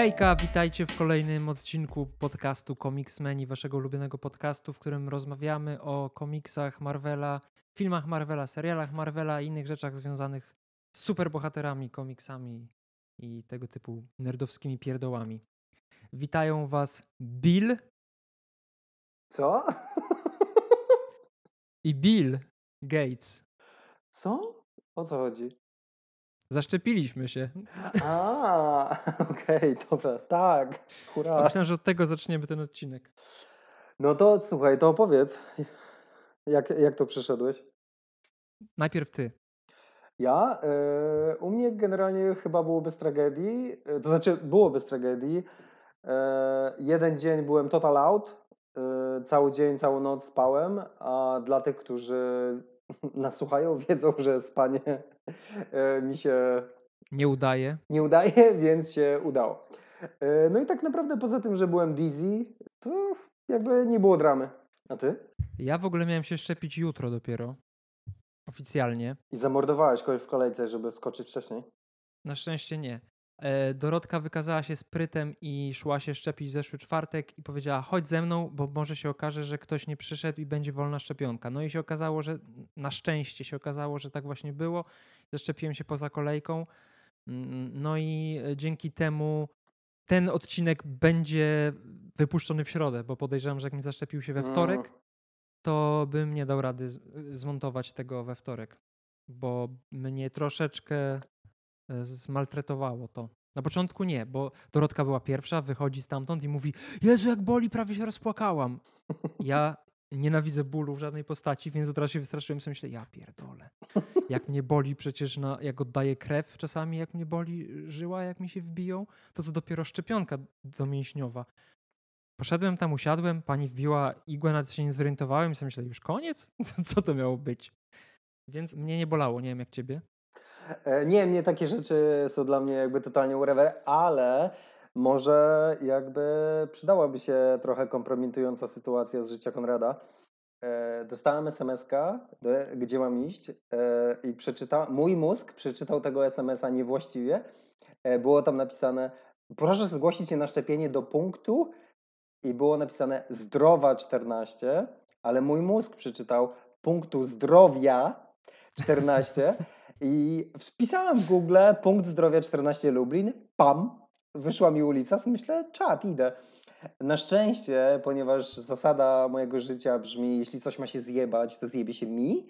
Hejka, witajcie w kolejnym odcinku podcastu Comicsmeni, waszego ulubionego podcastu, w którym rozmawiamy o komiksach Marvela, filmach Marvela, serialach Marvela i innych rzeczach związanych z superbohaterami, komiksami i tego typu nerdowskimi pierdołami. Witają was Bill Co? i Bill Gates. Co? O co chodzi? Zaszczepiliśmy się. A, okej, dobra, tak, hurra. Myślałem, że od tego zaczniemy ten odcinek. No to słuchaj, to opowiedz, jak, jak to przeszedłeś? Najpierw ty. Ja? E, u mnie generalnie chyba było bez tragedii, e, to znaczy było bez tragedii. E, jeden dzień byłem total out, cały dzień, całą noc spałem, a dla tych, którzy nas słuchają, wiedzą, że spanie e, mi się Nie udaje. nie udaje, więc się udało. E, No i tak naprawdę poza tym, że byłem dizzy, to jakby nie było dramy. A ty? Ja w ogóle miałem się szczepić jutro dopiero. Oficjalnie. I zamordowałeś kogoś w kolejce, żeby skoczyć wcześniej? Na szczęście nie. E, Dorotka wykazała się sprytem i szła się szczepić w zeszły czwartek i powiedziała: chodź ze mną, bo może się okaże, że ktoś nie przyszedł i będzie wolna szczepionka. No i się okazało, że na szczęście się okazało, że tak właśnie było. Zaszczepiłem się poza kolejką. Mm, No i e, dzięki temu ten odcinek będzie wypuszczony w środę, bo podejrzewam, że jak mi zaszczepił się we wtorek, Mm. to bym nie dał rady z- zmontować tego we wtorek, bo mnie troszeczkę e, zmaltretowało to. Na początku nie, bo Dorotka była pierwsza, wychodzi stamtąd i mówi: Jezu, jak boli, prawie się rozpłakałam. Ja nienawidzę bólu w żadnej postaci, więc od razu się wystraszyłem sobie myślę: Ja pierdolę. Jak mnie boli przecież, na, jak oddaję krew czasami, jak mnie boli żyła, jak mi się wbiją, to co dopiero szczepionka domięśniowa. Poszedłem tam, usiadłem, pani wbiła igłę, nawet się nie zorientowałem i sobie myślę, już koniec? Co to miało być? Więc mnie nie bolało, nie wiem jak ciebie. E, Nie, mnie takie rzeczy są dla mnie jakby totalnie whatever, ale może jakby przydałaby się trochę kompromitująca sytuacja z życia Konrada. E, Dostałem SMS-ka, do- gdzie mam iść e, i przeczyta, mój mózg przeczytał tego SMS-a niewłaściwie. E, Było tam napisane, proszę zgłosić się na szczepienie do punktu i było napisane zdrowa 14, ale mój mózg przeczytał punktu zdrowia 14 i wpisałem w Google punkt zdrowia 14 Lublin, pam, wyszła mi ulica, myślę, czad, idę. Na szczęście, ponieważ zasada mojego życia brzmi, jeśli coś ma się zjebać, to zjebie się mi,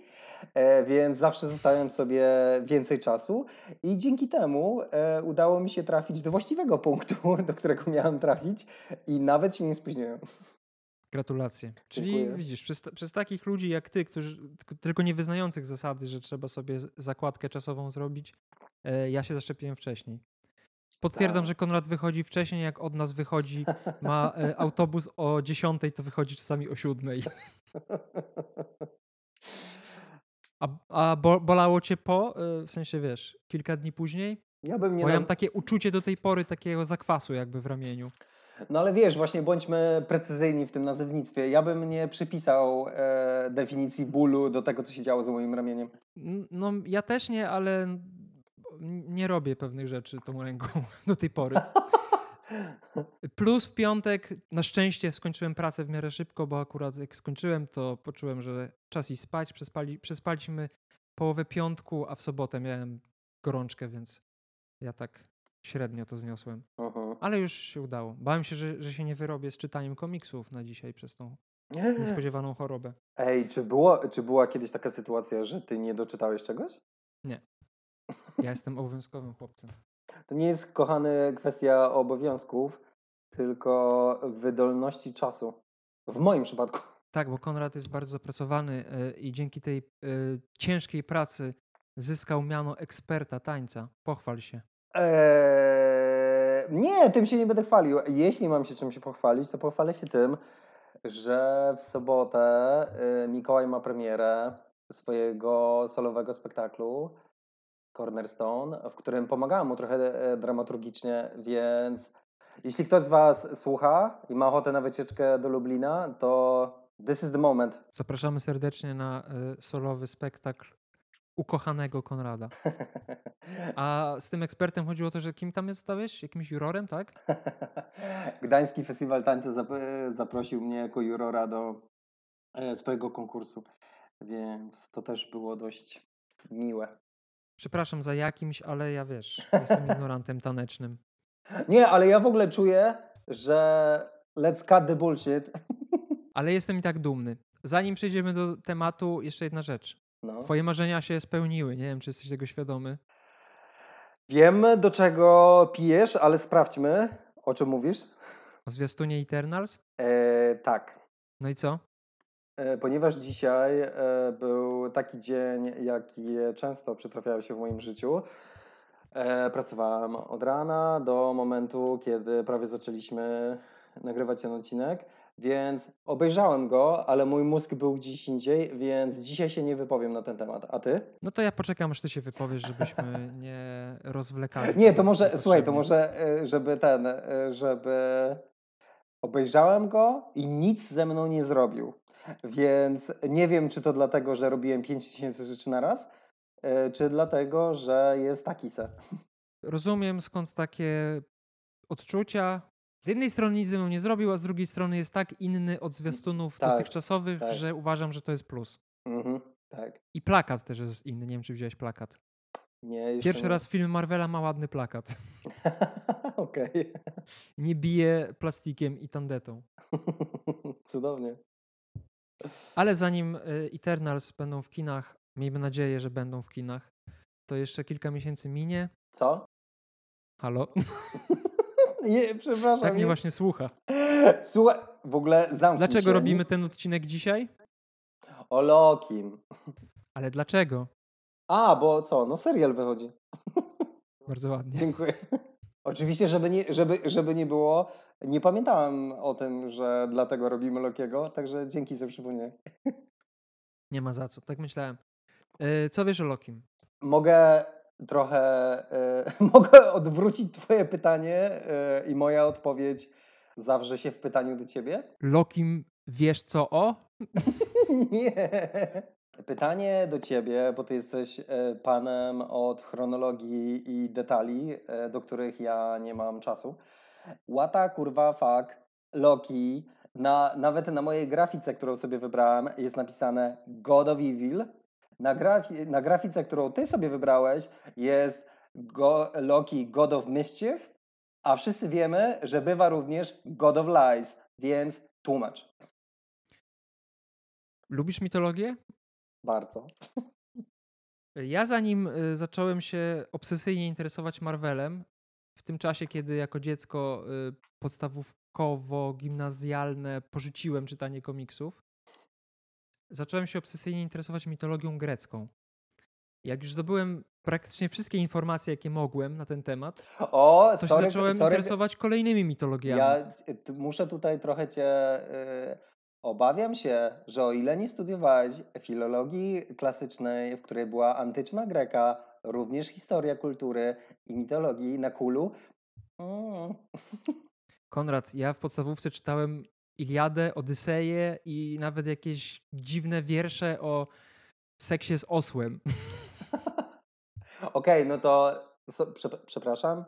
e, więc zawsze zostawiam sobie więcej czasu i dzięki temu e, udało mi się trafić do właściwego punktu, do którego miałem trafić i nawet się nie spóźniłem. Gratulacje. Czyli Dziękuję. widzisz, przez, przez takich ludzi jak ty, którzy tylko- nie wyznających zasady, że trzeba sobie zakładkę czasową zrobić, e, ja się zaszczepiłem wcześniej. Potwierdzam, Tak. że Konrad wychodzi wcześniej, jak od nas wychodzi, ma e, autobus o 10, to wychodzi czasami o 7. A, a bo, bolało cię po, e, w sensie wiesz, kilka dni później? Ja bym nie Bo ja mam takie uczucie do tej pory takiego zakwasu jakby w ramieniu. No ale wiesz, właśnie bądźmy precyzyjni w tym nazewnictwie. Ja bym nie przypisał e, definicji bólu do tego, co się działo z moim ramieniem. No ja też nie, ale nie robię pewnych rzeczy tą ręką do tej pory. Plus w piątek na szczęście skończyłem pracę w miarę szybko, bo akurat jak skończyłem, to poczułem, że czas iść spać. Przespali, przespaliśmy połowę piątku, a w sobotę miałem gorączkę, więc ja tak średnio to zniosłem. Ale już się udało. Bałem się, że, że się nie wyrobię z czytaniem komiksów na dzisiaj przez tą niespodziewaną chorobę. Ej, czy, było, czy była kiedyś taka sytuacja, że ty nie doczytałeś czegoś? Ja jestem obowiązkowym chłopcem. To nie jest, kochany, kwestia obowiązków, tylko wydolności czasu. W moim przypadku. Tak, bo Konrad jest bardzo zapracowany e, i dzięki tej e, ciężkiej pracy zyskał miano eksperta tańca. Pochwal się. Eee, nie, tym się nie będę chwalił. Jeśli mam się czymś pochwalić, to pochwalę się tym, że w sobotę y, Mikołaj ma premierę swojego solowego spektaklu Cornerstone, w którym pomagałem mu trochę e, dramaturgicznie, więc jeśli ktoś z Was słucha i ma ochotę na wycieczkę do Lublina, to this is the moment. Zapraszamy serdecznie na e, solowy spektakl ukochanego Konrada. A z tym ekspertem chodziło o to, że kim tam jesteś? Jakimś jurorem, tak? Gdański Festiwal Tańca zaprosił mnie jako jurora do e, swojego konkursu, więc to też było dość miłe. Przepraszam za jakimś, ale ja wiesz, jestem ignorantem tanecznym. Nie, ale ja w ogóle czuję, że let's cut the bullshit. Ale jestem i tak dumny. Zanim przejdziemy do tematu, jeszcze jedna rzecz. No. Twoje marzenia się spełniły. Nie wiem, czy jesteś tego świadomy. Wiem, do czego pijesz, ale sprawdźmy, o czym mówisz. O zwiastunie Eternals? E, tak. No i co? E, ponieważ dzisiaj e, był taki dzień, jaki często przytrafiały się w moim życiu. E, pracowałem od rana do momentu, kiedy prawie zaczęliśmy nagrywać ten odcinek, więc obejrzałem go, ale mój mózg był gdzieś indziej, więc dzisiaj się nie wypowiem na ten temat. A ty? No to ja poczekam, aż ty się wypowiesz, żebyśmy nie rozwlekali. Nie, to może, słuchaj, to może, żeby ten, żeby obejrzałem go i nic ze mną nie zrobił. Więc nie wiem, czy to dlatego, że robiłem 5000 rzeczy na raz, e, czy dlatego, że jest taki se. Rozumiem skąd takie odczucia. Z jednej strony nic ze mną nie zrobił, a z drugiej strony jest tak inny od zwiastunów tak, dotychczasowych, tak. że uważam, że to jest plus. Mhm, tak. I plakat też jest inny. Nie wiem, czy wziąłeś plakat. Nie, Pierwszy nie. raz film Marvela ma ładny plakat. Okej. Okay. Nie bije plastikiem i tandetą. Cudownie. Ale zanim y, Eternals będą w kinach, miejmy nadzieję, że będą w kinach, to jeszcze kilka miesięcy minie. Co? Halo? Nie, przepraszam. Tak mnie właśnie słucha. Słuchaj, w ogóle zamknij Dlaczego się. robimy ten odcinek dzisiaj? O Lokim. Ale dlaczego? A, bo co? No serial wychodzi. Bardzo ładnie. Dziękuję. Oczywiście, żeby nie, żeby, żeby nie było, nie pamiętałem o tym, że dlatego robimy Lokiego, także dzięki za przypomnienie. Nie ma za co, tak myślałem. E, co wiesz o Lokim? Mogę trochę, e, mogę odwrócić twoje pytanie e, i moja odpowiedź zawrze się w pytaniu do ciebie? Lokim wiesz co o? nie. Pytanie do ciebie, bo ty jesteś panem od chronologii i detali, do których ja nie mam czasu. Łata, kurwa, fuck, Loki. Na, nawet na mojej grafice, którą sobie wybrałem, jest napisane God of Evil. Na, grafi na grafice, którą ty sobie wybrałeś, jest Go Loki God of Mischief, a wszyscy wiemy, że bywa również God of Lies, więc tłumacz. Lubisz mitologię? Bardzo. Ja zanim y, zacząłem się obsesyjnie interesować Marvelem, w tym czasie, kiedy jako dziecko y, podstawówkowo-gimnazjalne porzuciłem czytanie komiksów, zacząłem się obsesyjnie interesować mitologią grecką. Jak już zdobyłem praktycznie wszystkie informacje, jakie mogłem na ten temat, o, to sorry, się zacząłem sorry. interesować kolejnymi mitologiami. Ja muszę tutaj trochę cię... Y, obawiam się, że o ile nie studiowałeś filologii klasycznej, w której była antyczna Greka, również historia kultury i mitologii na kulu. Mm. Konrad, ja w podstawówce czytałem Iliadę, Odyseję i nawet jakieś dziwne wiersze o seksie z osłem. Okej, okay, no to przepraszam.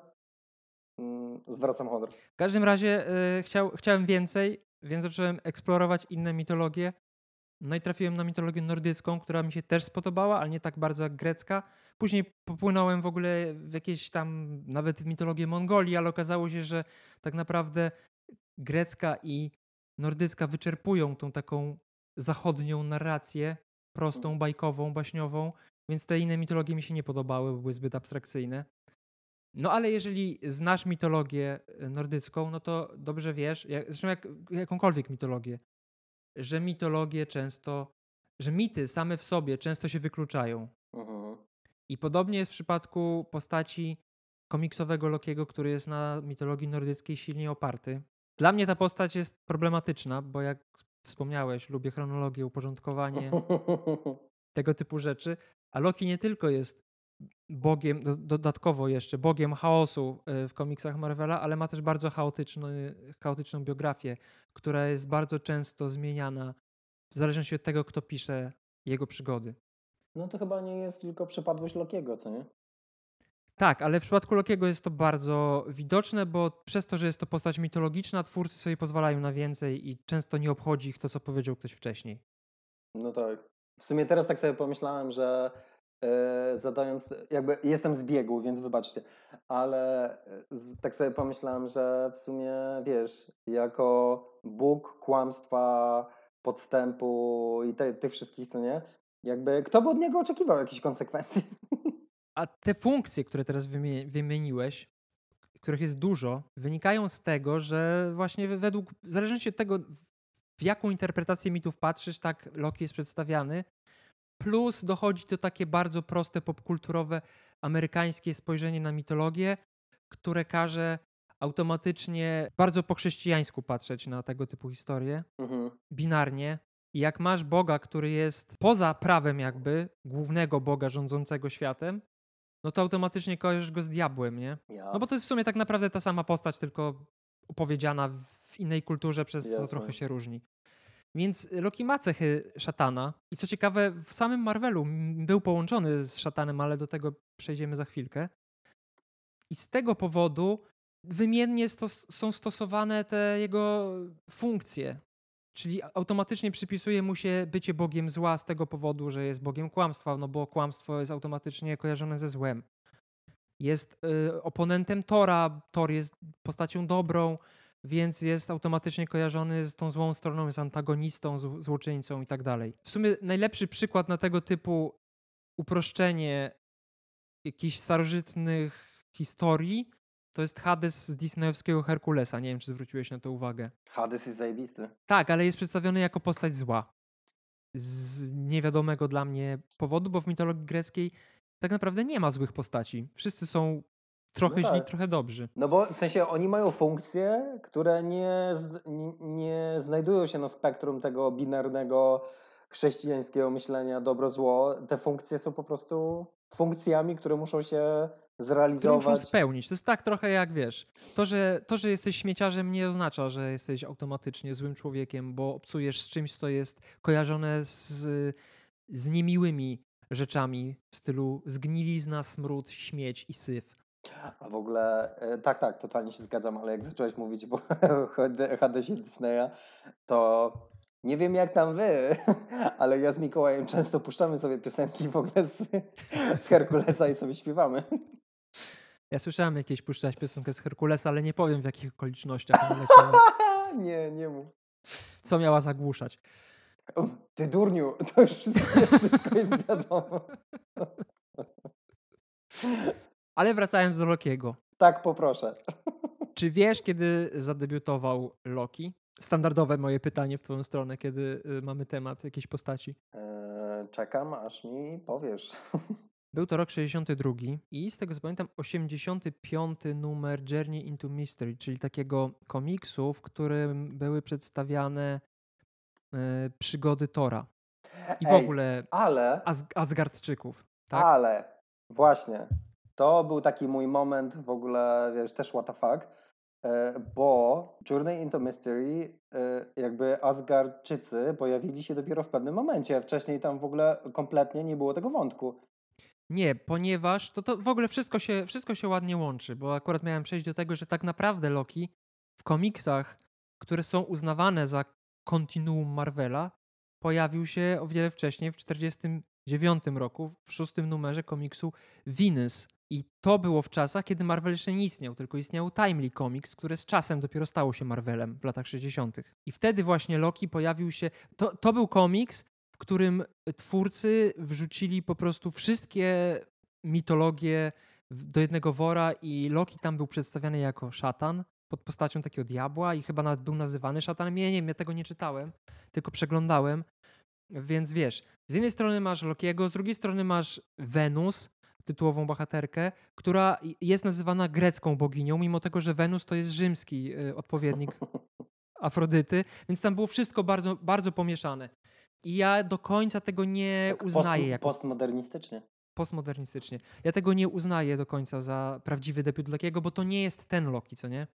Mm, zwracam honor. W każdym razie y, chciał, chciałem więcej, więc zacząłem eksplorować inne mitologie. No i trafiłem na mitologię nordycką, która mi się też spodobała, ale nie tak bardzo jak grecka. Później popłynąłem w ogóle w jakieś tam, nawet w mitologię Mongolii, ale okazało się, że tak naprawdę grecka i nordycka wyczerpują tą taką zachodnią narrację, prostą, mhm. bajkową, baśniową, więc te inne mitologie mi się nie podobały, bo były zbyt abstrakcyjne. No ale jeżeli znasz mitologię nordycką, no to dobrze wiesz, jak, zresztą jak, jakąkolwiek mitologię, że mitologie często, że mity same w sobie często się wykluczają. Uh-huh. I podobnie jest w przypadku postaci komiksowego Lokiego, który jest na mitologii nordyckiej silnie oparty. Dla mnie ta postać jest problematyczna, bo jak wspomniałeś, lubię chronologię, uporządkowanie, tego typu rzeczy. A Loki nie tylko jest bogiem, do, dodatkowo jeszcze bogiem chaosu e, w komiksach Marvela, ale ma też bardzo chaotyczny, chaotyczną biografię, która jest bardzo często zmieniana w zależności od tego, kto pisze jego przygody. No to chyba nie jest tylko przypadłość Lokiego, co nie? Tak, ale w przypadku Lokiego jest to bardzo widoczne, bo przez to, że jest to postać mitologiczna, twórcy sobie pozwalają na więcej i często nie obchodzi ich to, co powiedział ktoś wcześniej. No tak. W sumie teraz tak sobie pomyślałem, że e, zadając, jakby jestem z biegu, więc wybaczcie, ale e, z, tak sobie pomyślałem, że w sumie wiesz, jako Bóg kłamstwa, podstępu i te, tych wszystkich, co nie, jakby kto by od niego oczekiwał jakichś konsekwencji? A te funkcje, które teraz wymieniłeś, których jest dużo, wynikają z tego, że właśnie według, w zależności od tego, w jaką interpretację mitów patrzysz, tak Loki jest przedstawiany. Plus dochodzi to takie bardzo proste, popkulturowe, amerykańskie spojrzenie na mitologię, które każe automatycznie bardzo po chrześcijańsku patrzeć na tego typu historie, mhm. binarnie. I jak masz Boga, który jest poza prawem jakby, głównego Boga rządzącego światem, no to automatycznie kojarzysz go z diabłem, nie? No bo to jest w sumie tak naprawdę ta sama postać, tylko opowiedziana w innej kulturze, przez Jasne. co trochę się różni. Więc Loki ma cechy szatana. I co ciekawe, w samym Marvelu był połączony z szatanem, ale do tego przejdziemy za chwilkę. I z tego powodu wymiennie stos są stosowane te jego funkcje. Czyli automatycznie przypisuje mu się bycie Bogiem zła z tego powodu, że jest Bogiem kłamstwa, no bo kłamstwo jest automatycznie kojarzone ze złem. Jest y, oponentem Tora, Thor jest postacią dobrą, więc jest automatycznie kojarzony z tą złą stroną, jest antagonistą, z, złoczyńcą i tak dalej. W sumie najlepszy przykład na tego typu uproszczenie jakichś starożytnych historii to jest Hades z Disneyowskiego Herkulesa. Nie wiem, czy zwróciłeś na to uwagę. Hades jest zajebisty. Tak, ale jest przedstawiony jako postać zła. Z niewiadomego dla mnie powodu, bo w mitologii greckiej tak naprawdę nie ma złych postaci. Wszyscy są trochę no tak. źli, trochę dobrzy. No bo w sensie oni mają funkcje, które nie, nie, nie znajdują się na spektrum tego binarnego chrześcijańskiego myślenia dobro-zło. Te funkcje są po prostu funkcjami, które muszą się zrealizować. muszą spełnić. To jest tak trochę jak wiesz, to że, to, że jesteś śmieciarzem nie oznacza, że jesteś automatycznie złym człowiekiem, bo obcujesz z czymś, co jest kojarzone z, z niemiłymi rzeczami w stylu zgnilizna, smród, śmieć i syf. A w ogóle, e, tak, tak, totalnie się zgadzam, ale jak zacząłeś mówić o Hadesie Disneya, to nie wiem jak tam wy, ale ja z Mikołajem często puszczamy sobie piosenki w ogóle z, z Herkulesa i sobie śpiewamy. Ja słyszałem jakieś puszczać piosenkę z Herkulesa, ale nie powiem w jakich okolicznościach nie, nie mów. Co miała zagłuszać? Ty durniu, to już wszystko, wszystko jest wiadomo. Ale wracając do Lokiego. Tak, poproszę. Czy wiesz, kiedy zadebiutował Loki? Standardowe moje pytanie w twoją stronę, kiedy y, mamy temat jakiejś postaci. Eee, czekam, aż mi powiesz. Był to rok 62 i z tego co pamiętam 85 numer Journey into Mystery, czyli takiego komiksu, w którym były przedstawiane e, przygody Tora. I w Ej, ogóle ale, Az Asgardczyków. Tak? Ale, właśnie, to był taki mój moment w ogóle, wiesz, też what the fuck, e, bo Journey into Mystery, e, jakby Asgardczycy pojawili się dopiero w pewnym momencie. Wcześniej tam w ogóle kompletnie nie było tego wątku. Nie, ponieważ to, to w ogóle wszystko się, wszystko się ładnie łączy, bo akurat miałem przejść do tego, że tak naprawdę Loki w komiksach, które są uznawane za kontinuum Marvela, pojawił się o wiele wcześniej, w 1949 roku, w szóstym numerze komiksu Venus. I to było w czasach, kiedy Marvel jeszcze nie istniał, tylko istniał Timely Comics, które z czasem dopiero stało się Marvelem w latach 60. I wtedy właśnie Loki pojawił się. To, to był komiks, którym twórcy wrzucili po prostu wszystkie mitologie do jednego wora i Loki tam był przedstawiany jako szatan pod postacią takiego diabła i chyba nawet był nazywany szatanem. Nie, nie, ja tego nie czytałem, tylko przeglądałem. Więc wiesz, z jednej strony masz Lokiego, z drugiej strony masz Wenus, tytułową bohaterkę, która jest nazywana grecką boginią, mimo tego, że Wenus to jest rzymski y, odpowiednik Afrodyty, więc tam było wszystko bardzo, bardzo pomieszane. I ja do końca tego nie tak uznaję. Post, jako... Postmodernistycznie. Postmodernistycznie. Ja tego nie uznaję do końca za prawdziwy debiut Lokiego, bo to nie jest ten Loki, co nie?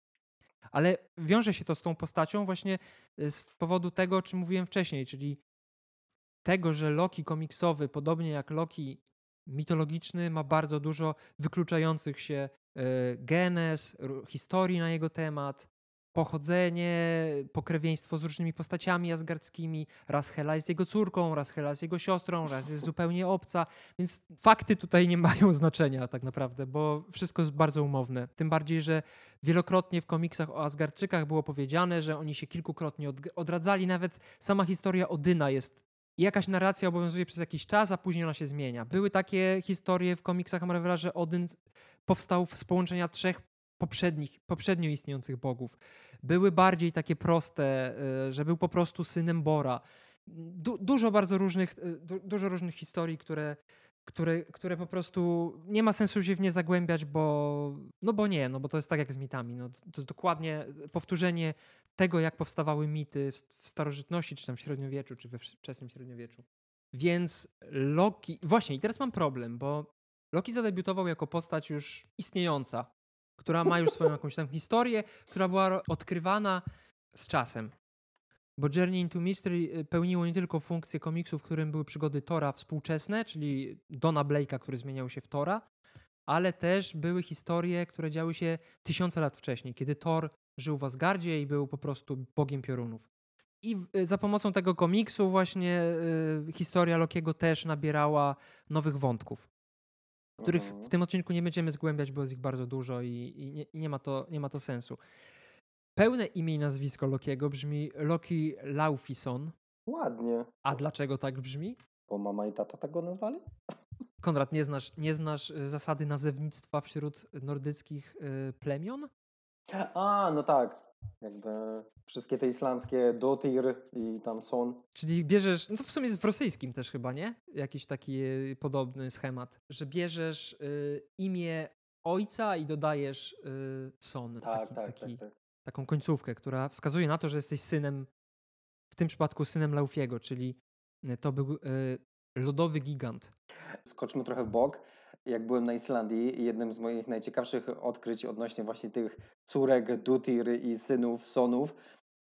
Ale wiąże się to z tą postacią właśnie y, z powodu tego, o czym mówiłem wcześniej, czyli tego, że Loki komiksowy, podobnie jak Loki mitologiczny, ma bardzo dużo wykluczających się e, genes, historii na jego temat, pochodzenie, pokrewieństwo z różnymi postaciami asgardzkimi. Raz Hela jest jego córką, raz Hela jest jego siostrą, raz jest zupełnie obca. Więc fakty tutaj nie mają znaczenia tak naprawdę, bo wszystko jest bardzo umowne. Tym bardziej, że wielokrotnie w komiksach o Asgardczykach było powiedziane, że oni się kilkukrotnie odradzali. Nawet sama historia Odyna jest jakaś narracja obowiązuje przez jakiś czas, a później ona się zmienia. Były takie historie w komiksach Marvela, że Odyn powstał z połączenia trzech poprzednich, poprzednio istniejących bogów. Były bardziej takie proste, y, że był po prostu synem Bora. Du dużo bardzo różnych, y, du dużo różnych historii, które, które, które po prostu nie ma sensu się w nie zagłębiać, bo no bo nie, no bo to jest tak jak z mitami. No, to jest dokładnie powtórzenie tego, jak powstawały mity w, w starożytności, czy tam w średniowieczu, czy we wczesnym średniowieczu. Więc Loki. Właśnie, i teraz mam problem, bo Loki zadebiutował jako postać już istniejąca która ma już swoją jakąś tam historię, która była odkrywana z czasem. Bo Journey into Mystery y, pełniło nie tylko funkcję komiksu, w którym były przygody Tora współczesne, czyli Dona Blake'a, który zmieniał się w Tora, ale też były historie, które działy się tysiące lat wcześniej, kiedy Thor żył w Asgardzie i był po prostu bogiem piorunów. I y, za pomocą tego komiksu właśnie y, historia Lokiego też nabierała nowych wątków których w mhm. tym odcinku nie będziemy zgłębiać, bo jest ich bardzo dużo i, i, nie, i nie, ma to, nie ma to sensu. Pełne imię i nazwisko Lokiego brzmi Loki Laufison. Ładnie. A dlaczego tak brzmi? Bo mama i tata tak go nazwali? Konrad, nie znasz, nie znasz y, zasady nazewnictwa wśród nordyckich y, plemion? A, no tak jakby wszystkie te islandzkie dotir i tam są. Czyli bierzesz, no to w sumie jest w rosyjskim też chyba, nie? Jakiś taki e, podobny schemat, że bierzesz y, imię ojca i dodajesz y, son. Tak, taki, tak, taki, tak, tak. Taką końcówkę, która wskazuje na to, że jesteś synem, w tym przypadku synem Laufiego, czyli to był y, lodowy gigant. Skoczmy trochę w bok jak byłem na Islandii, jednym z moich najciekawszych odkryć odnośnie właśnie tych córek Dutir i synów Sonów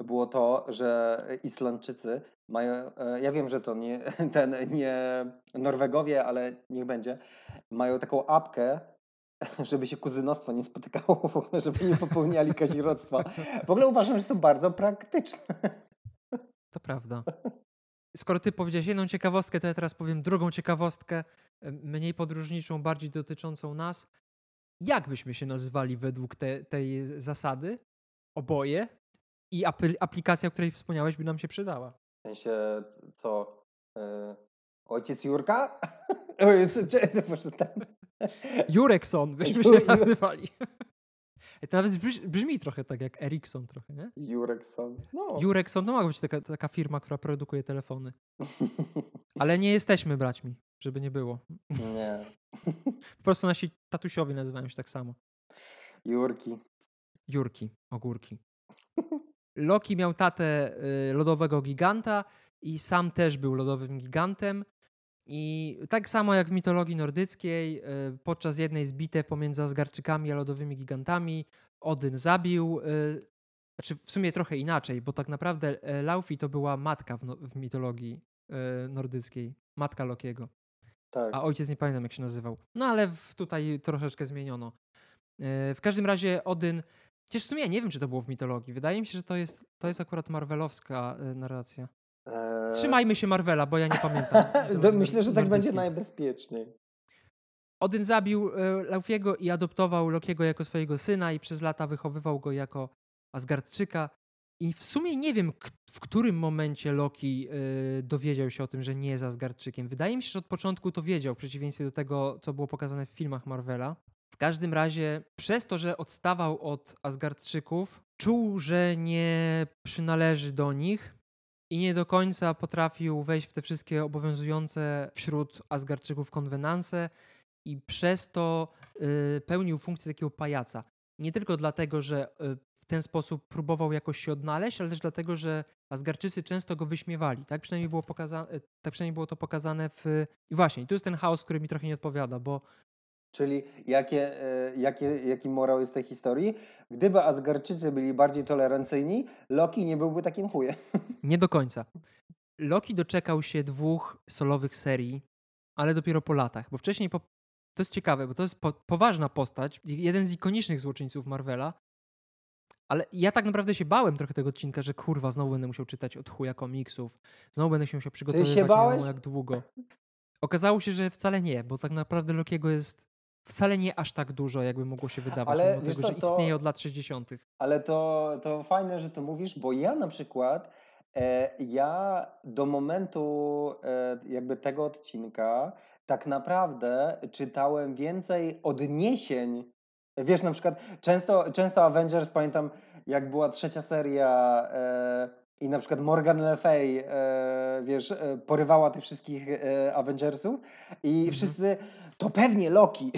było to, że Islandczycy mają, e, ja wiem, że to nie, ten, nie Norwegowie, ale niech będzie, mają taką apkę, żeby się kuzynostwo nie spotykało, żeby nie popełniali kazirodztwa. W ogóle uważam, że to bardzo praktyczne. To prawda. Skoro ty powiedziałeś jedną ciekawostkę, to ja teraz powiem drugą ciekawostkę, mniej podróżniczą, bardziej dotyczącą nas. Jak byśmy się nazywali według te, tej zasady? Oboje? I aplikacja, o której wspomniałeś, by nam się przydała. W sensie, co? Yy, ojciec Jurka? Jurekson byśmy się nazywali. To nawet brzmi, trochę tak jak Ericsson trochę, nie? Jurekson. No. Jurekson to mogła być taka, taka firma, która produkuje telefony. Ale nie jesteśmy braćmi, żeby nie było. Nie. Po prostu nasi tatusiowie nazywają się tak samo. Jurki. Jurki, ogórki. Loki miał tatę y, lodowego giganta i sam też był lodowym gigantem. I tak samo jak w mitologii nordyckiej, y, podczas jednej z bitew pomiędzy Asgarczykami a lodowymi gigantami, Odyn zabił, y, znaczy w sumie trochę inaczej, bo tak naprawdę e, Laufi to była matka w, no, w mitologii e, nordyckiej, matka Lokiego. Tak. A ojciec nie pamiętam jak się nazywał. No ale tutaj troszeczkę zmieniono. W każdym razie Odyn, chociaż w sumie ja nie wiem, czy to było w mitologii. Wydaje mi się, że to jest, to jest akurat marvelowska narracja. Eee... Trzymajmy się Marvela, bo ja nie pamiętam. Myślę, że tak będzie najbezpieczniej. Odyn zabił Laufiego i adoptował Lokiego jako swojego syna i przez lata wychowywał go jako Asgardczyka. I w sumie nie wiem, w którym momencie Loki yy, dowiedział się o tym, że nie jest Asgardczykiem. Wydaje mi się, że od początku to wiedział, w przeciwieństwie do tego, co było pokazane w filmach Marvela. W każdym razie, przez to, że odstawał od Asgardczyków, czuł, że nie przynależy do nich i nie do końca potrafił wejść w te wszystkie obowiązujące wśród Asgardczyków konwenanse i przez to yy, pełnił funkcję takiego pajaca. Nie tylko dlatego, że y, ten sposób próbował jakoś się odnaleźć, ale też dlatego, że Asgarczycy często go wyśmiewali. Tak przynajmniej było, pokaza- e, tak przynajmniej było to pokazane w... I właśnie, tu jest ten chaos, który mi trochę nie odpowiada, bo Czyli jakie, e, jakie, jaki morał jest tej historii? Gdyby Asgarczycy byli bardziej tolerancyjni, Loki nie byłby takim chujem. Nie do końca. Loki doczekał się dwóch solowych serii, ale dopiero po latach, bo wcześniej po... to jest ciekawe, bo to jest po... poważna postać, jeden z ikonicznych złoczyńców Marvela, ale ja tak naprawdę się bałem trochę tego odcinka, że kurwa, znowu będę musiał czytać od chuja komiksów, znowu będę się musiał przygotowywać się bałeś? jak długo. Okazało się, że wcale nie, bo tak naprawdę Lokiego jest wcale nie aż tak dużo, jakby mogło się wydawać, Ale mimo tego, co, że to- istnieje od lat 60. Ale to, to fajne, że to mówisz, bo ja na przykład, e, ja do momentu e, jakby tego odcinka tak naprawdę czytałem więcej odniesień. Wiesz, na przykład często, często Avengers, pamiętam jak była trzecia seria e, i na przykład Morgan Le Fay, e, wiesz, e, porywała tych wszystkich e, Avengersów i Mhm. wszyscy, to pewnie Loki.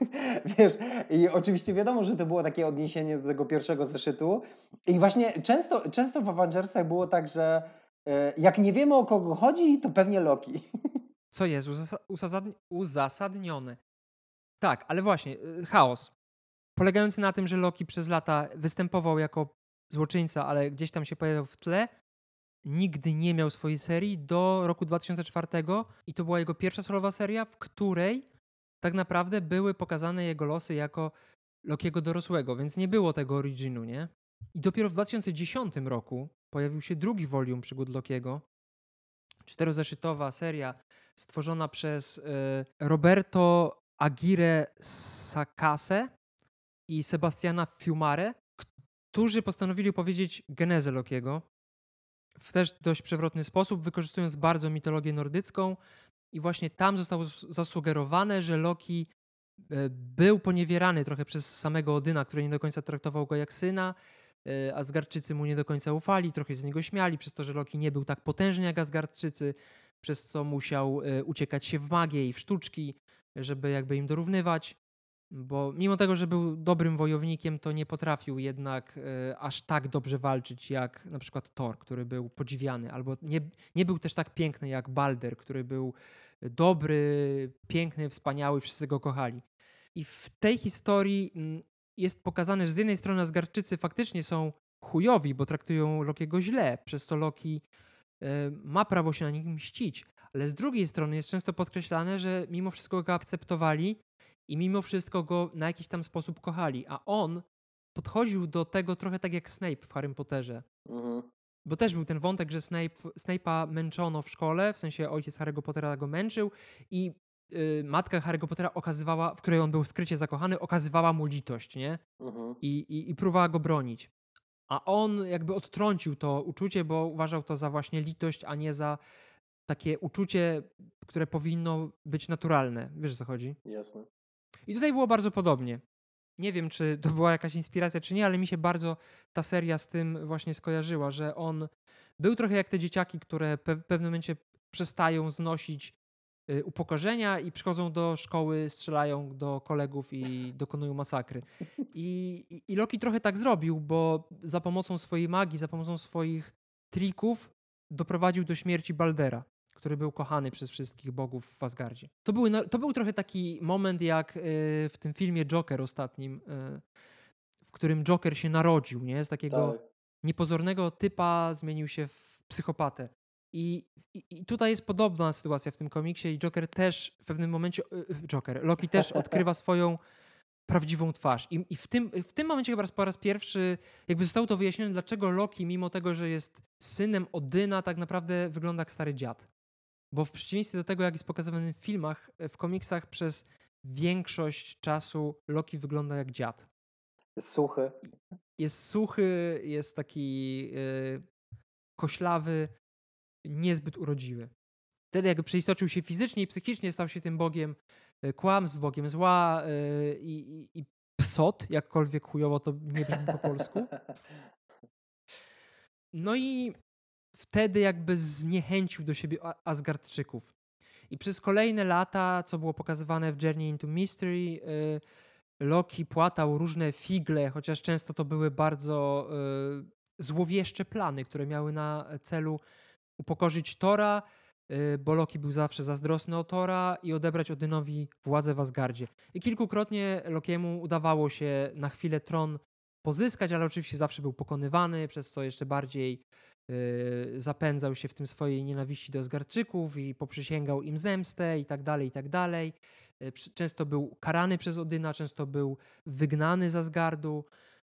Wiesz, i oczywiście wiadomo, że to było takie odniesienie do tego pierwszego zeszytu. I właśnie często, często w Avengersach było tak, że e, jak nie wiemy o kogo chodzi, to pewnie Loki. Co jest uzasa- uzasadni- uzasadnione. Tak, ale właśnie, y, chaos. Polegający na tym, że Loki przez lata występował jako złoczyńca, ale gdzieś tam się pojawiał w tle. Nigdy nie miał swojej serii do roku 2004 i to była jego pierwsza solowa seria, w której tak naprawdę były pokazane jego losy jako Lokiego dorosłego, więc nie było tego originu, nie? I dopiero w 2010 roku pojawił się drugi volume przygód Lokiego, czterozeszytowa seria stworzona przez e, Roberto Aguirre Sacase i Sebastiana Fiumare, którzy postanowili opowiedzieć genezę Lokiego w też dość przewrotny sposób, wykorzystując bardzo mitologię nordycką. I właśnie tam zostało zasugerowane, że Loki e, był poniewierany trochę przez samego Odyna, który nie do końca traktował go jak syna. e, Asgardczycy mu nie do końca ufali, trochę z niego śmiali, przez to, że Loki nie był tak potężny jak Asgardczycy, przez co musiał e, uciekać się w magię i w sztuczki, żeby jakby im dorównywać. Bo mimo tego, że był dobrym wojownikiem, to nie potrafił jednak e, aż tak dobrze walczyć jak na przykład Thor, który był podziwiany, albo nie, nie był też tak piękny jak Balder, który był dobry, piękny, wspaniały, wszyscy go kochali. I w tej historii jest pokazane, że z jednej strony Asgardczycy faktycznie są chujowi, bo traktują Lokiego źle, przez to Loki e, ma prawo się na nich mścić, ale z drugiej strony jest często podkreślane, że mimo wszystko go akceptowali i mimo wszystko go na jakiś tam sposób kochali, a on podchodził do tego trochę tak jak Snape w Harrym Potterze. Mhm. Bo też był ten wątek, że Snape, Snape'a męczono w szkole, w sensie ojciec Harry'ego Pottera go męczył i y, matka Harry'ego Pottera okazywała, w której on był skrycie zakochany, okazywała mu litość, nie? Mhm. I, i, i próbowała go bronić. A on jakby odtrącił to uczucie, bo uważał to za właśnie litość, a nie za takie uczucie, które powinno być naturalne. Wiesz o co chodzi? Jasne. I tutaj było bardzo podobnie. Nie wiem, czy to była jakaś inspiracja, czy nie, ale mi się bardzo ta seria z tym właśnie skojarzyła, że on był trochę jak te dzieciaki, które w pewnym momencie przestają znosić y, upokorzenia i przychodzą do szkoły, strzelają do kolegów i dokonują masakry. I, i, I Loki trochę tak zrobił, bo za pomocą swojej magii, za pomocą swoich trików doprowadził do śmierci Baldera, który był kochany przez wszystkich bogów w Asgardzie. To, były, to był trochę taki moment jak y, w tym filmie Joker ostatnim, y, w którym Joker się narodził, nie? Z takiego Tak. niepozornego typa zmienił się w psychopatę. I, i, I tutaj jest podobna sytuacja w tym komiksie i Joker też w pewnym momencie, y, Joker, Loki też odkrywa swoją prawdziwą twarz. I, i w, tym, w tym momencie chyba po raz pierwszy jakby zostało to wyjaśnione, dlaczego Loki, mimo tego, że jest synem Odyna, tak naprawdę wygląda jak stary dziad. Bo w przeciwieństwie do tego, jak jest pokazywany w filmach, w komiksach przez większość czasu Loki wygląda jak dziad Jest suchy. jest suchy, jest taki yy, koślawy, niezbyt urodziwy. Wtedy jakby przeistoczył się fizycznie i psychicznie, stał się tym bogiem y, kłamstw, bogiem zła y, i, i, i psot, jakkolwiek chujowo to nie brzmi po polsku. No i wtedy jakby zniechęcił do siebie Asgardczyków. I przez kolejne lata, co było pokazywane w Journey into Mystery, y, Loki płatał różne figle, chociaż często to były bardzo y, złowieszcze plany, które miały na celu upokorzyć Tora, y, bo Loki był zawsze zazdrosny o Tora i odebrać Odynowi władzę w Asgardzie. I kilkukrotnie Lokiemu udawało się na chwilę tron pozyskać, ale oczywiście zawsze był pokonywany, przez co jeszcze bardziej zapędzał się w tym swojej nienawiści do Asgardczyków i poprzysięgał im zemstę i tak dalej, i tak dalej. Często był karany przez Odyna, często był wygnany z Asgardu.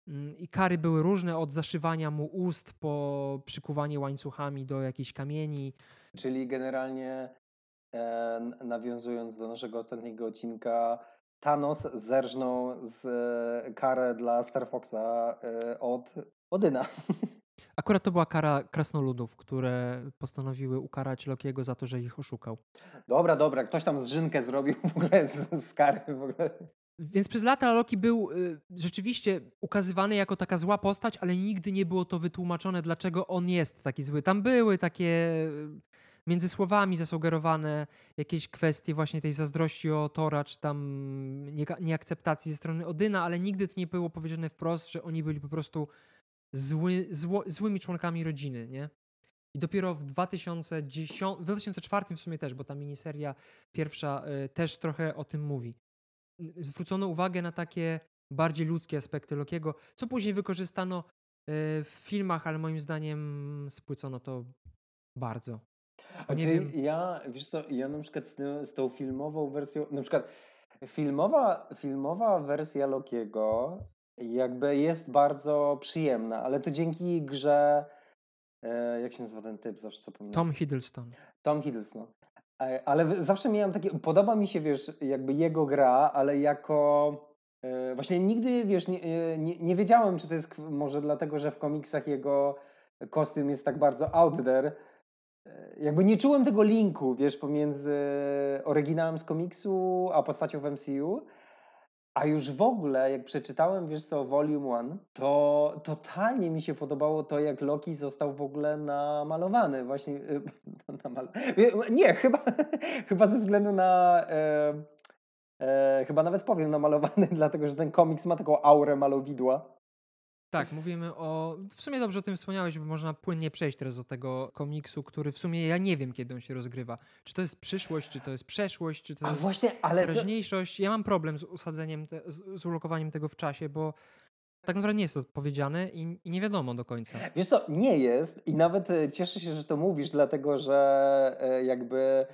Mm, I kary były różne, od zaszywania mu ust po przykuwanie łańcuchami do jakichś kamieni. Czyli generalnie e, nawiązując do naszego ostatniego odcinka, Thanos zerżnął z e, karę dla Star Foxa e, od Odyna. Akurat to była kara krasnoludów, które postanowiły ukarać Lokiego za to, że ich oszukał. Dobra, dobra, ktoś tam zrzynkę zrobił w ogóle z, z kary. W ogóle. Więc przez lata Loki był y, rzeczywiście ukazywany jako taka zła postać, ale nigdy nie było to wytłumaczone, dlaczego on jest taki zły. Tam były takie y, między słowami zasugerowane jakieś kwestie właśnie tej zazdrości o Tora, czy tam nieakceptacji ze strony Odyna, ale nigdy to nie było powiedziane wprost, że oni byli po prostu zły, zło, złymi członkami rodziny, nie? I dopiero w 2010, w 2004 w sumie też, bo ta miniseria pierwsza y, też trochę o tym mówi zwrócono uwagę na takie bardziej ludzkie aspekty Lokiego, co później wykorzystano e, w filmach, ale moim zdaniem spłycono to bardzo. A nie wiem... ja, wiesz co, ja na przykład z, z tą filmową wersją, na przykład filmowa, filmowa wersja Lokiego jakby jest bardzo przyjemna, ale to dzięki grze, e, jak się nazywa ten typ, zawsze zapominam. Tom Hiddleston. Tom Hiddleston. E, ale zawsze miałem takie, podoba mi się, wiesz, jakby jego gra, ale jako e, właśnie nigdy, wiesz, nie, nie, nie, wiedziałem, czy to jest może dlatego, że w komiksach jego kostium jest tak bardzo out there. Jakby nie czułem tego linku, wiesz, pomiędzy oryginałem z komiksu, a postacią w MCU. A już w ogóle, jak przeczytałem, wiesz co, Volume 1, to totalnie mi się podobało to, jak Loki został w ogóle namalowany. Właśnie, y, namal... nie, chyba, chyba ze względu na... E, e, chyba nawet powiem namalowany, dlatego że ten komiks ma taką aurę malowidła. Tak, mówimy o. W sumie dobrze o tym wspomniałeś, bo można płynnie przejść teraz do tego komiksu, który w sumie ja nie wiem, kiedy on się rozgrywa. Czy to jest przyszłość, czy to jest przeszłość, czy to A jest właśnie, ale teraźniejszość. To... Ja mam problem z usadzeniem, te, z ulokowaniem tego w czasie, bo tak naprawdę nie jest to odpowiedziane i, i, nie wiadomo do końca. Wiesz co, nie jest i nawet e, cieszę się, że to mówisz, dlatego że e, jakby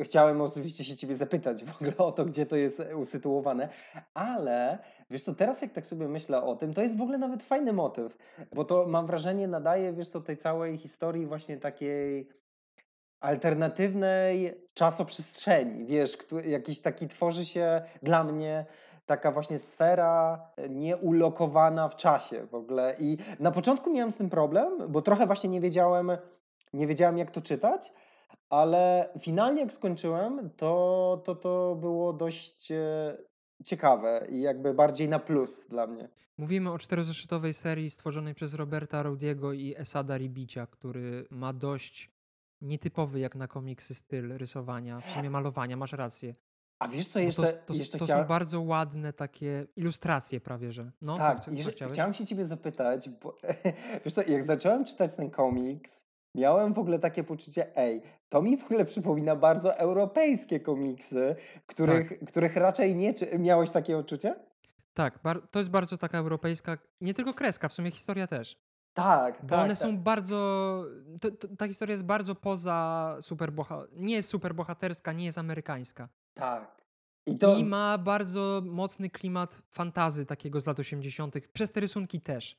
chciałem oczywiście się ciebie zapytać w ogóle o to, gdzie to jest usytuowane, ale wiesz co, teraz jak tak sobie myślę o tym, to jest w ogóle nawet fajny motyw, bo to mam wrażenie nadaje, wiesz co, tej całej historii właśnie takiej alternatywnej czasoprzestrzeni, wiesz, jakiś taki tworzy się dla mnie taka właśnie sfera nieulokowana w czasie w ogóle. I na początku miałem z tym problem, bo trochę właśnie nie wiedziałem, nie wiedziałem jak to czytać, ale finalnie jak skończyłem, to, to, to było dość e, ciekawe i jakby bardziej na plus dla mnie. Mówimy o czterozeszytowej serii stworzonej przez Roberta Raudiego i Esada Ribicia, który ma dość nietypowy jak na komiksy styl rysowania, w sumie malowania, masz rację. A wiesz co jeszcze? To, to, jeszcze to są bardzo ładne takie ilustracje prawie, że. No, tak, co, co, chciałem się ciebie zapytać, bo wiesz co, jak zacząłem czytać ten komiks, miałem w ogóle takie poczucie, ej, to mi w ogóle przypomina bardzo europejskie komiksy, których, tak. których raczej nie... Czy... Miałeś takie odczucie? Tak, to jest bardzo taka europejska, nie tylko kreska, w sumie historia też. Tak, Bo tak, one tak. są bardzo. To, to, ta historia jest bardzo poza superboha... Nie jest superbohaterska, nie jest amerykańska. Tak. I, to... I ma bardzo mocny klimat fantazy takiego z lat 80., przez te rysunki też.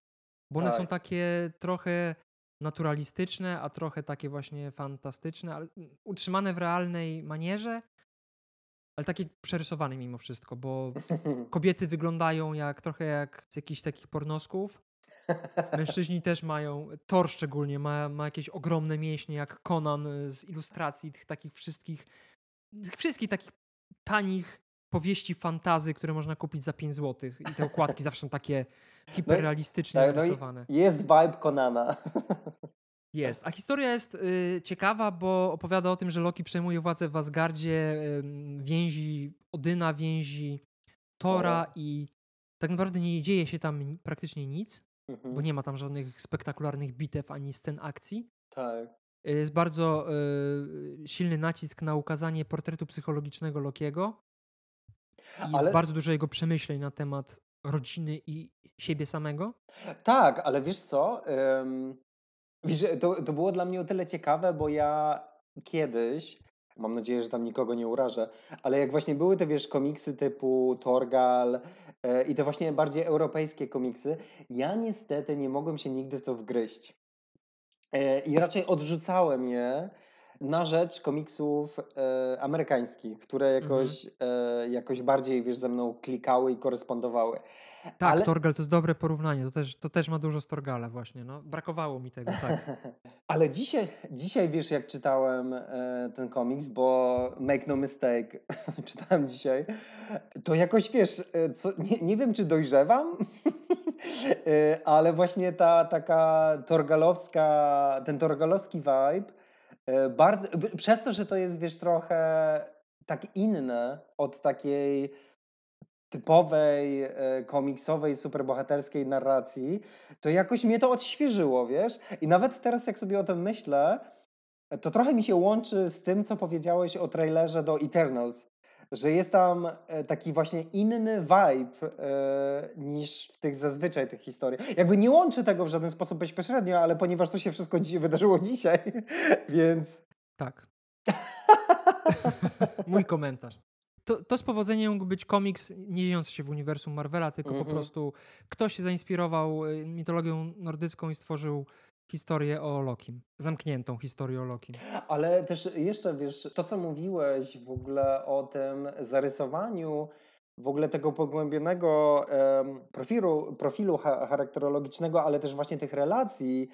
Bo tak. one są takie trochę naturalistyczne, a trochę takie właśnie fantastyczne, ale utrzymane w realnej manierze, ale takie przerysowane mimo wszystko, bo kobiety wyglądają jak trochę jak z jakichś takich pornosków. Mężczyźni też mają, Thor szczególnie ma, ma jakieś ogromne mięśnie jak Conan z ilustracji tych takich wszystkich, tych wszystkich takich tanich powieści fantazy, które można kupić za 5 zł. I te okładki zawsze są takie no hiperrealistycznie no, tak, narysowane. No jest vibe Konana. Jest. A historia jest y, ciekawa, bo opowiada o tym, że Loki przejmuje władzę w Asgardzie, y, więzi Odyna, więzi Tora i tak naprawdę nie dzieje się tam praktycznie nic, mhm. bo nie ma tam żadnych spektakularnych bitew ani scen akcji. Tak. Jest bardzo y, silny nacisk na ukazanie portretu psychologicznego Lokiego. I Ale... jest bardzo dużo jego przemyśleń na temat rodziny i siebie samego? Tak, ale wiesz co? wiesz, to, to było dla mnie o tyle ciekawe, bo ja kiedyś, mam nadzieję, że tam nikogo nie urażę, ale jak właśnie były te, wiesz, komiksy typu Torgal e, i te właśnie bardziej europejskie komiksy, ja niestety nie mogłem się nigdy w to wgryźć. E, I raczej odrzucałem je na rzecz komiksów e, amerykańskich, które mhm. jakoś, e, jakoś bardziej, wiesz, ze mną klikały i korespondowały. Tak, Ale... Torgal to jest dobre porównanie. To też, to też ma dużo z Torgala właśnie. No. Brakowało mi tego, tak. Ale dzisiaj, dzisiaj, wiesz, jak czytałem e, ten komiks, bo make no mistake, czytałem dzisiaj, to jakoś, wiesz, e, co, nie, nie wiem, czy dojrzewam, e, ale właśnie ta taka torgalowska, ten torgalowski vibe, bardzo, przez to, że to jest, wiesz, trochę tak inne od takiej typowej, e, komiksowej, superbohaterskiej narracji, to jakoś mnie to odświeżyło, wiesz? I nawet teraz, jak sobie o tym myślę, to trochę mi się łączy z tym, co powiedziałeś o trailerze do Eternals, że jest tam e, taki właśnie inny vibe e, niż w tych zazwyczaj tych historii. Jakby nie łączy tego w żaden sposób bezpośrednio, ale ponieważ to się wszystko dzisiaj wydarzyło dzisiaj, więc... Tak. Mój komentarz to, to z powodzeniem mógł być komiks nie dziejący się w uniwersum Marvela, tylko mm -hmm. po mhm. prostu ktoś się zainspirował y, mitologią nordycką i stworzył historię o Lokim. Zamkniętą historię o Lokim. Ale też jeszcze, wiesz, to co mówiłeś w ogóle o tym zarysowaniu w ogóle tego pogłębionego um, profilu, profilu charakterologicznego, ale też właśnie tych relacji,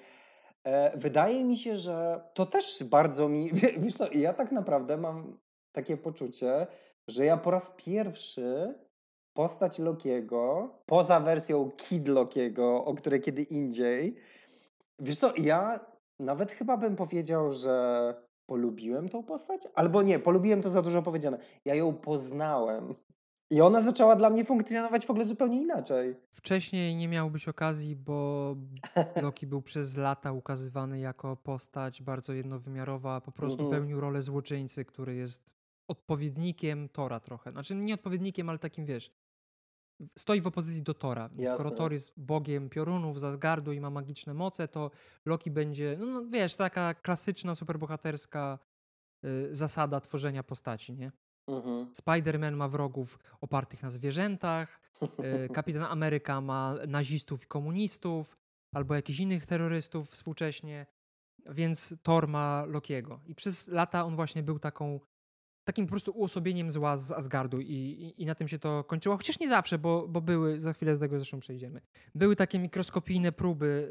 e, wydaje mi się, że to też bardzo mi, wiesz co, ja tak naprawdę mam takie poczucie, że ja po raz pierwszy postać Lokiego, poza wersją Kid Lokiego, o której kiedy indziej, wiesz co, ja nawet chyba bym powiedział, że polubiłem tą postać, albo nie, polubiłem to za dużo powiedziane. Ja ją poznałem. I ona zaczęła dla mnie funkcjonować w ogóle zupełnie inaczej. Wcześniej nie miałbyś okazji, bo Loki był przez lata ukazywany jako postać bardzo jednowymiarowa, po prostu mm -hmm. pełnił rolę złoczyńcy, który jest odpowiednikiem Tora trochę. Znaczy nie odpowiednikiem, ale takim wiesz. Stoi w opozycji do Tora. Jasne. Skoro Thor jest bogiem piorunów, Zasgardu i ma magiczne moce, to Loki będzie, no, no wiesz, taka klasyczna, superbohaterska y, zasada tworzenia postaci, nie? Mhm. Spider-Man ma wrogów opartych na zwierzętach, y, Kapitan Ameryka ma nazistów i komunistów, albo jakichś innych terrorystów współcześnie, więc Thor ma Lokiego. I przez lata on właśnie był taką takim po prostu uosobieniem zła z Asgardu i, i, i, na tym się to kończyło. Chociaż nie zawsze, bo, bo były, za chwilę do tego zresztą przejdziemy, były takie mikroskopijne próby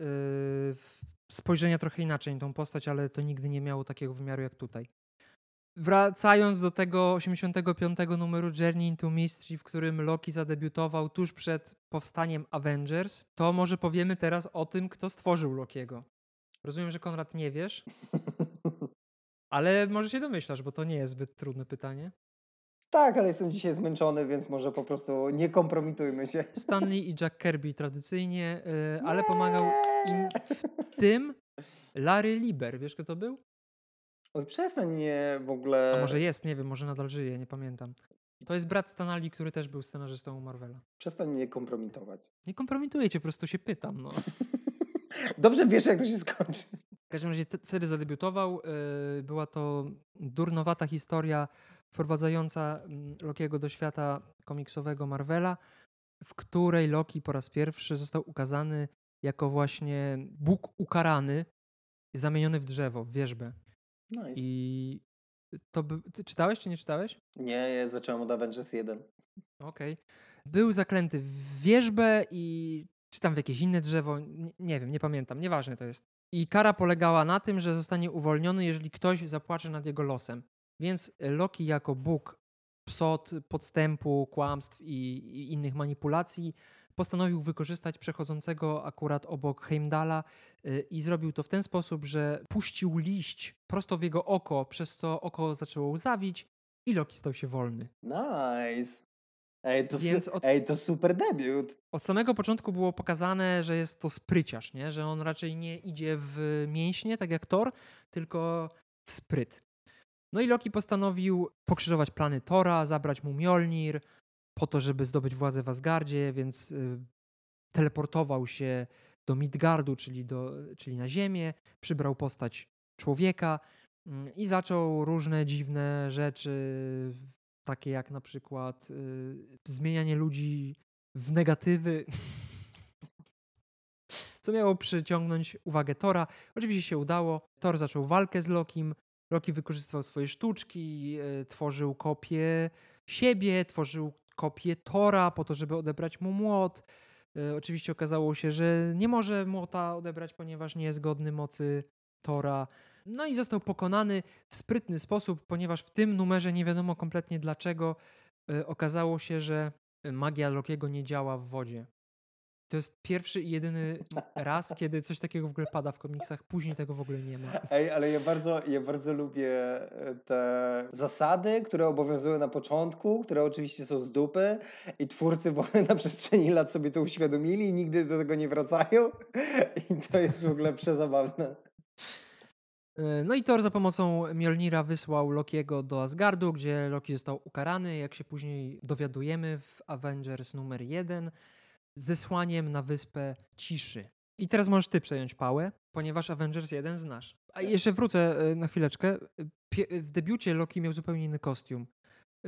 yy, spojrzenia trochę inaczej na tą postać, ale to nigdy nie miało takiego wymiaru jak tutaj. Wracając do tego 85 numeru Journey into Mystery, w którym Loki zadebiutował tuż przed powstaniem Avengers, to może powiemy teraz o tym, kto stworzył Lokiego. Rozumiem, że Konrad nie wiesz. Ale może się domyślasz, bo to nie jest zbyt trudne pytanie. Tak, ale jestem dzisiaj zmęczony, więc może po prostu nie kompromitujmy się. Stanley i Jack Kirby tradycyjnie, yy, ale pomagał im w tym Larry Lieber. Wiesz, kto to był? Oj, przestań mnie w ogóle... A może jest, nie wiem, może nadal żyje, nie pamiętam. To jest brat Stanley, który też był scenarzystą Marvela. Przestań mnie kompromitować. Nie kompromituję cię, po prostu się pytam, no. Dobrze wiesz, jak to się skończy. W każdym razie wtedy zadebiutował. Y, była to durnowata historia wprowadzająca mm, Lokiego do świata komiksowego Marvela, w której Loki po raz pierwszy został ukazany jako właśnie Bóg ukarany, zamieniony w drzewo, w wierzbę. Nice. I to by... Ty czytałeś czy nie czytałeś? Nie, ja zacząłem od Avengers 1. Okej. Okay. Był zaklęty w wierzbę i czy tam w jakieś inne drzewo, nie, nie wiem, nie pamiętam, nieważne to jest. I kara polegała na tym, że zostanie uwolniony, jeżeli ktoś zapłacze nad jego losem. Więc Loki jako Bóg psot, podstępu, kłamstw i, i innych manipulacji postanowił wykorzystać przechodzącego akurat obok Heimdala yy, i zrobił to w ten sposób, że puścił liść prosto w jego oko, przez co oko zaczęło łzawić i Loki stał się wolny. Nice. Ej, to, Więc od, ej, to super debiut. Od samego początku było pokazane, że jest to spryciarz, nie? że on raczej nie idzie w mięśnie, tak jak Thor, tylko w spryt. No i Loki postanowił pokrzyżować plany Tora, zabrać mu Mjolnir po to, żeby zdobyć władzę w Asgardzie, więc y, teleportował się do Midgardu, czyli, do, czyli na Ziemię, przybrał postać człowieka mm, i zaczął różne dziwne rzeczy, takie jak na przykład y, zmienianie ludzi w negatywy, co miało przyciągnąć uwagę Tora. Oczywiście się udało. Thor zaczął walkę z Lokim. Loki wykorzystywał swoje sztuczki, y, tworzył kopię siebie, tworzył kopię Tora po to, żeby odebrać mu młot. Y, oczywiście okazało się, że nie może młota odebrać, ponieważ nie jest godny mocy Tora. No i został pokonany w sprytny sposób, ponieważ w tym numerze nie wiadomo kompletnie dlaczego y, okazało się, że magia Lokiego nie działa w wodzie. To jest pierwszy i jedyny raz, kiedy coś takiego w ogóle pada w komiksach. Później tego w ogóle nie ma. Ej, ale ja bardzo, ja bardzo lubię e, te zasady, które obowiązują na początku, które oczywiście są z dupy i twórcy w ogóle na przestrzeni lat sobie to uświadomili i nigdy do tego nie wracają. I to jest w ogóle przezabawne. E, no i Thor za pomocą Mjolnira wysłał Lokiego do Asgardu, gdzie Loki został ukarany, jak się później dowiadujemy w Avengers numer 1 zesłaniem na wyspę ciszy. I teraz możesz ty przejąć pałę, ponieważ Avengers 1 znasz. A jeszcze wrócę e, na chwileczkę. W debiucie Loki miał zupełnie inny kostium.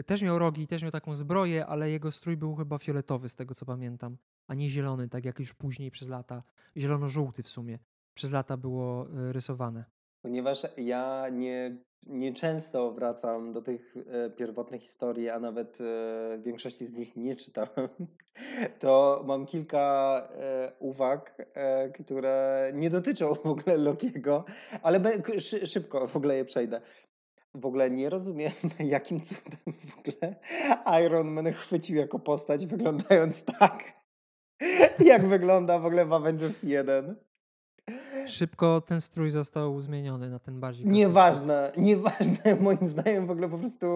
Też miał rogi, też miał taką zbroję, ale jego strój był chyba fioletowy, z tego co pamiętam, a nie zielony, tak jak już później przez lata. Zielono-żółty w sumie. Przez lata było e, rysowane. Ponieważ ja nie, nie często wracam do tych e, pierwotnych historii, a nawet e, większości z nich nie czytałem, to mam kilka e, uwag, które nie dotyczą w ogóle Lokiego, ale szybko w ogóle je przejdę. W ogóle nie rozumiem, jakim cudem w ogóle Iron Man chwycił jako postać, wyglądając tak, jak wygląda w ogóle w Avengers 1. Szybko ten strój został zmieniony na ten bardziej. Nieważne, nieważne. Moim zdaniem w ogóle po prostu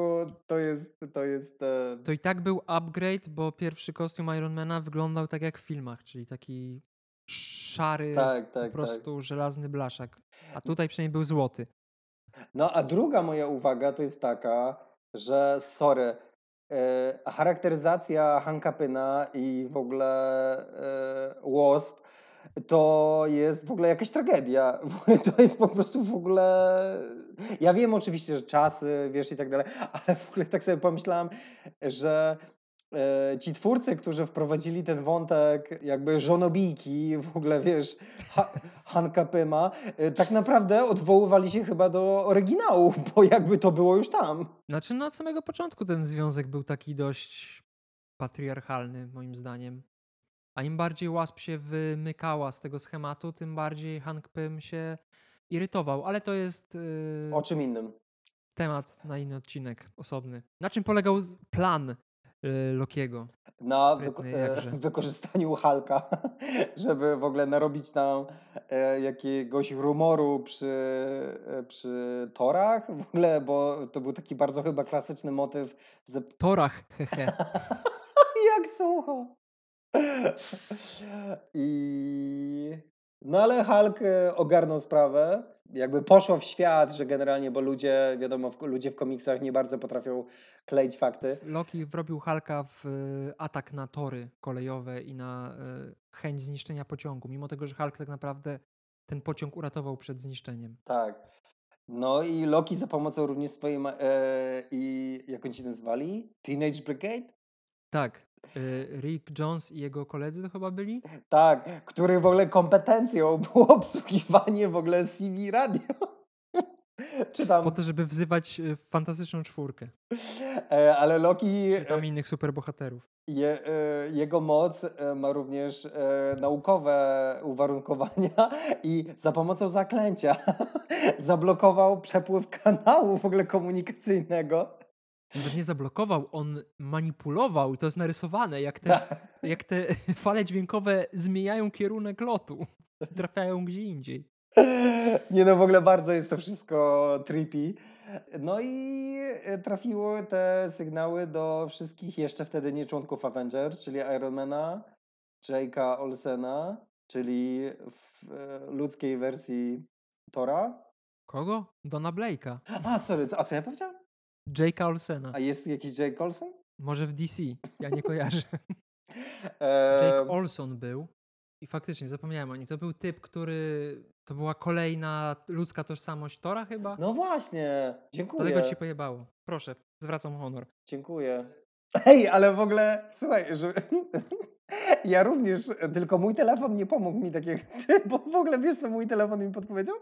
to jest. To, jest, e... to i tak był upgrade, bo pierwszy kostium Ironmana wyglądał tak jak w filmach, czyli taki szary, tak, tak, po prostu tak. żelazny blaszak. A tutaj przynajmniej był złoty. No a druga moja uwaga to jest taka, że sorry, e, charakteryzacja Hanka Pyna i w ogóle e, Wasp to jest w ogóle jakaś tragedia. To jest po prostu w ogóle. Ja wiem oczywiście, że czasy, wiesz i tak dalej, ale w ogóle tak sobie pomyślałam, że e, ci twórcy, którzy wprowadzili ten wątek jakby żonobijki, w ogóle wiesz, ha, Hanka Pyma, e, tak naprawdę odwoływali się chyba do oryginału, bo jakby to było już tam. Znaczy na samego początku ten związek był taki dość patriarchalny moim zdaniem. A im bardziej Wasp się wymykała z tego schematu, tym bardziej Hank Pym się irytował. Ale to jest. Yy, o czym innym? Temat na inny odcinek osobny. Na czym polegał plan yy, Lokiego? Na e, wykorzystaniu Halka, żeby w ogóle narobić nam e, jakiegoś rumoru przy, e, przy torach w ogóle, bo to był taki bardzo chyba klasyczny motyw. Ze... Torach, hehe. Jak sucho. I... No ale Hulk e, ogarnął sprawę. Jakby poszło w świat, że generalnie, bo ludzie, wiadomo, ludzie w komiksach nie bardzo potrafią kleić fakty. Loki wrobił Hulka w e, atak na tory kolejowe i na e, chęć zniszczenia pociągu, mimo tego, że Hulk tak naprawdę ten pociąg uratował przed zniszczeniem. Tak. No i Loki za pomocą również swojej, e, i jak oni się nazwali? Teenage Brigade? Tak, Rick Jones i jego koledzy to chyba byli? Tak, który w ogóle kompetencją było obsługiwanie w ogóle CV radio. Czy tam... Po to, żeby wzywać y, fantastyczną czwórkę. E, ale Loki... Czy tam e, innych superbohaterów. Je, e, jego moc ma również naukowe uwarunkowania i za pomocą zaklęcia zablokował przepływ kanału w ogóle komunikacyjnego nawet nie zablokował, on manipulował i to jest narysowane, jak te, tak. jak te fale dźwiękowe zmieniają kierunek lotu. Trafiają gdzie indziej. Nie no, w ogóle bardzo jest to wszystko trippy. No i e, trafiły te sygnały do wszystkich jeszcze wtedy nie członków Avengers, czyli Ironmana, Jake'a Olsena, czyli w e, ludzkiej wersji Tora. Kogo? Dona Blake'a. A, sorry, a co ja powiedziałem? Jake Olsena. A jest jakiś Jake Olsen? Może w DC, ja nie kojarzę. Jake Olson był i faktycznie zapomniałem o nim. To był typ, który. To była kolejna ludzka tożsamość Tora chyba? no właśnie, dziękuję. Dlatego ci pojebało. Proszę, zwracam honor. Dziękuję. Ej, ale w ogóle, słuchaj, że ja również, tylko mój telefon nie pomógł mi tak ty, bo w ogóle wiesz, co mój telefon mi podpowiedział?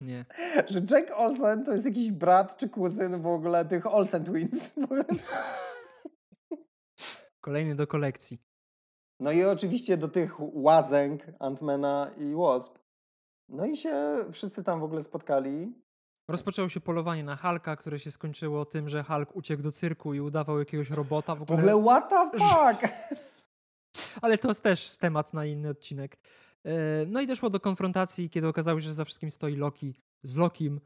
Nie. Że Jack Olsen to jest jakiś brat czy kuzyn w ogóle tych Olsen Twins. W. Kolejny do kolekcji. No i oczywiście do tych łazęk Antmana i Wasp. No i się wszyscy tam w ogóle spotkali. Rozpoczęło się polowanie na Hulka, które się skończyło tym, że Hulk uciekł do cyrku i udawał jakiegoś robota. W W ogóle, ogóle what the fuck? Ale to jest też temat na inny odcinek. E, No i doszło do konfrontacji, kiedy okazało się, że za wszystkim stoi Loki z Lokim.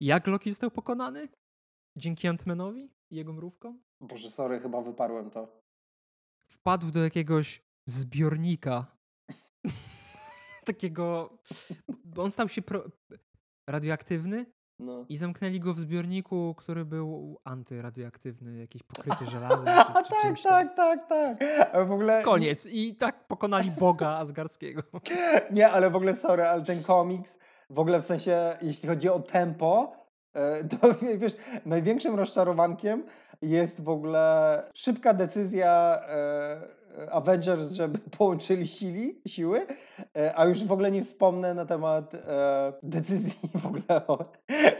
Jak Loki został pokonany? Dzięki Antmanowi i jego mrówkom? Boże, sorry, chyba wyparłem to. Wpadł do jakiegoś zbiornika. Takiego. On stał się pro... radioaktywny No. i zamknęli go w zbiorniku, który był antyradioaktywny, jakiś pokryty żelazem czy, czy tak, tak, tak, tak. A w ogóle Koniec. I tak pokonali Boga Asgardzkiego. Nie, ale w ogóle sorry, ale ten komiks, w ogóle w sensie, jeśli chodzi o tempo, e, to wiesz, największym rozczarowankiem jest w ogóle szybka decyzja e, Avengers, żeby połączyli sili, siły, e, a już w ogóle nie wspomnę na temat e, decyzji w ogóle, o,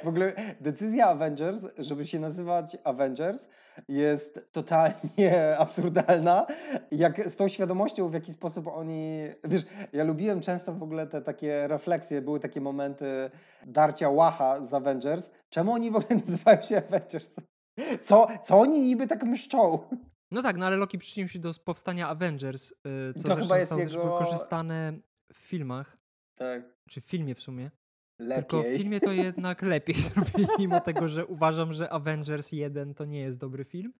w ogóle decyzja Avengers, żeby się nazywać Avengers jest totalnie absurdalna, jak z tą świadomością, w jaki sposób oni, wiesz, ja lubiłem często w ogóle te takie refleksje, były takie momenty darcia łacha z Avengers. Czemu oni w ogóle nazywają się Avengers? Co, co oni niby tak mszczą? No tak, no ale Loki przyczynił się do powstania Avengers, y, co To zresztą zostało też jego- wykorzystane w filmach, Tak, czy w filmie w sumie. lepiej. Tylko w filmie to jednak lepiej zrobili, mimo tego, że uważam, że Avengers 1 to nie jest dobry film,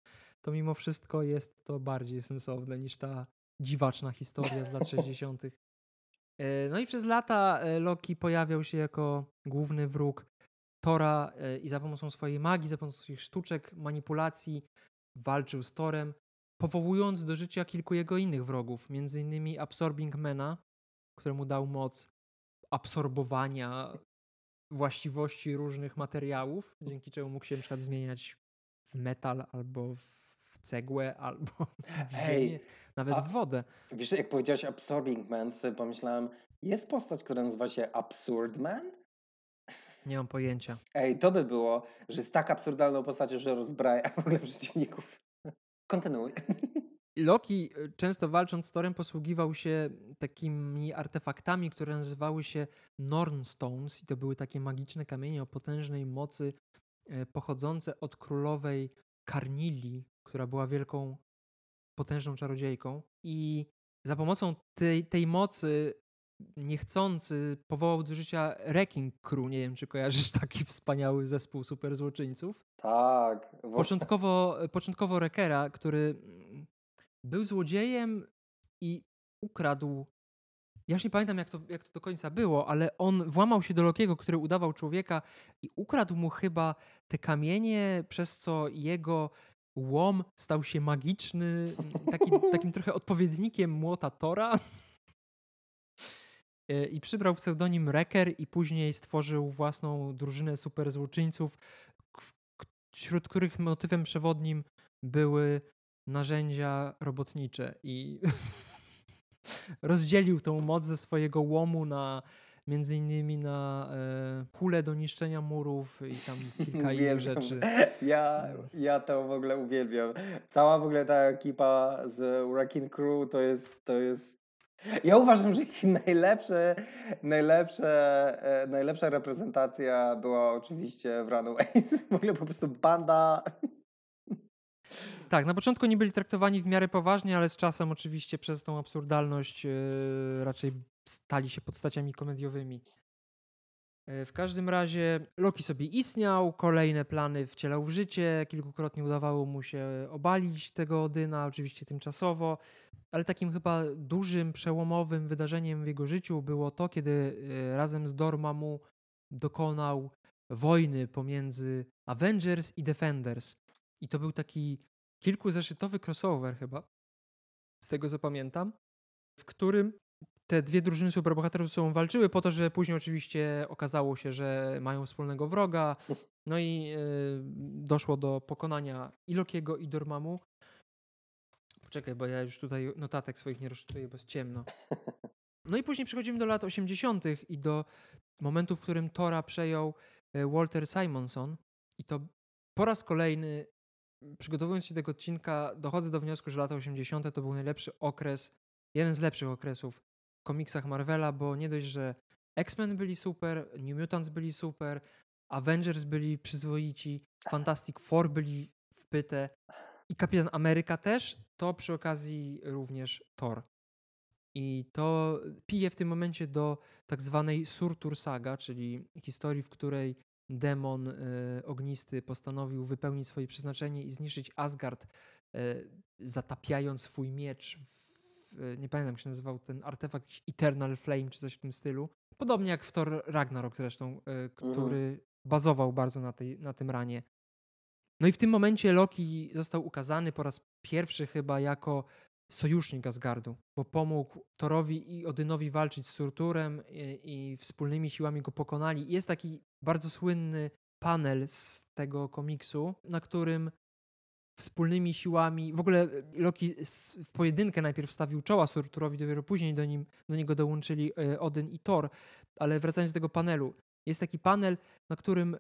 to mimo wszystko jest to bardziej sensowne niż ta dziwaczna historia z lat 60. E, No i przez lata e, Loki pojawiał się jako główny wróg Tora i za pomocą swojej magii, za pomocą swoich sztuczek, manipulacji walczył z Torem, powołując do życia kilku jego innych wrogów, innymi Absorbing Mana, któremu dał moc absorbowania właściwości różnych materiałów, dzięki czemu mógł się na przykład zmieniać w metal albo w cegłę, albo w Ej, ziemię, nawet a- w wodę. Wiesz, jak powiedziałeś Absorbing Man, sobie pomyślałem, jest postać, która nazywa się Absurd Man? Nie mam pojęcia. Ej, to by było, że jest tak absurdalną postacią, że rozbraja w ogóle przeciwników. Kontynuuj. Loki, y, często walcząc z Torem, posługiwał się takimi artefaktami, które nazywały się Norn Stones i to były takie magiczne kamienie o potężnej mocy e, pochodzące od królowej Karnili, która była wielką, potężną czarodziejką i za pomocą tej, tej mocy niechcący powołał do życia Wrecking Crew. Nie wiem, czy kojarzysz taki wspaniały zespół super złoczyńców. Tak. w- Początkowo, początkowo Rekera, który mm, był złodziejem i ukradł. Ja już nie pamiętam, jak to, jak to do końca było, ale on włamał się do Lokiego, który udawał człowieka i ukradł mu chyba te kamienie, przez co jego łom stał się magiczny, taki, takim trochę odpowiednikiem młota Tora. E, I przybrał pseudonim Reker i później stworzył własną drużynę super złoczyńców, k- k- wśród których motywem przewodnim były narzędzia robotnicze i rozdzielił tą moc ze swojego łomu na między innymi na e, kulę do niszczenia murów i tam kilka innych rzeczy. Ja, ja to w ogóle uwielbiam. Cała w ogóle ta ekipa z Wrecking Crew to jest, to jest ja uważam, że ich najlepsze, najlepsze, e, najlepsza reprezentacja była oczywiście w Runaways. W ogóle po prostu banda. Tak, na początku nie byli traktowani w miarę poważnie, ale z czasem oczywiście przez tą absurdalność e, raczej stali się postaciami komediowymi. E, W każdym razie Loki sobie istniał, kolejne plany wcielał w życie, kilkukrotnie udawało mu się obalić tego Odyna, oczywiście tymczasowo, ale takim chyba dużym, przełomowym wydarzeniem w jego życiu było to, kiedy e, razem z Dormammu dokonał wojny pomiędzy Avengers i Defenders. I to był taki kilkuzeszytowy crossover chyba, z tego co pamiętam, w którym te dwie drużyny superbohaterów ze sobą walczyły po to, że później oczywiście okazało się, że mają wspólnego wroga. No i y, doszło do pokonania i Lokiego, i Dormamu. Poczekaj, bo ja już tutaj notatek swoich nie rozczytuję, bo jest ciemno. No i później przechodzimy do lat 80. i do momentu, w którym Tora przejął e, Walter Simonson. I to po raz kolejny, przygotowując się do tego odcinka, dochodzę do wniosku, że lata 80. to był najlepszy okres, jeden z lepszych okresów komiksach Marvela, bo nie dość, że X-Men byli super, New Mutants byli super, Avengers byli przyzwoici, Fantastic Four byli wpyte i Kapitan Ameryka też, to przy okazji również Thor. I to pije w tym momencie do tak zwanej Surtur Saga, czyli historii, w której demon y, ognisty postanowił wypełnić swoje przeznaczenie i zniszczyć Asgard, y, zatapiając swój miecz w, nie pamiętam jak się nazywał ten artefakt, Eternal Flame czy coś w tym stylu. Podobnie jak w Thor Ragnarok zresztą, y, który mhm. bazował bardzo na, tej, na tym ranie. No i w tym momencie Loki został ukazany po raz pierwszy chyba jako sojusznik Asgardu, bo pomógł Thorowi i Odynowi walczyć z Surturem i, i wspólnymi siłami go pokonali. Jest taki bardzo słynny panel z tego komiksu, na którym wspólnymi siłami, w ogóle Loki w pojedynkę najpierw stawił czoła Surturowi, dopiero później do, nim, do niego dołączyli e, Odyn i Thor, ale wracając do tego panelu, jest taki panel, na którym y,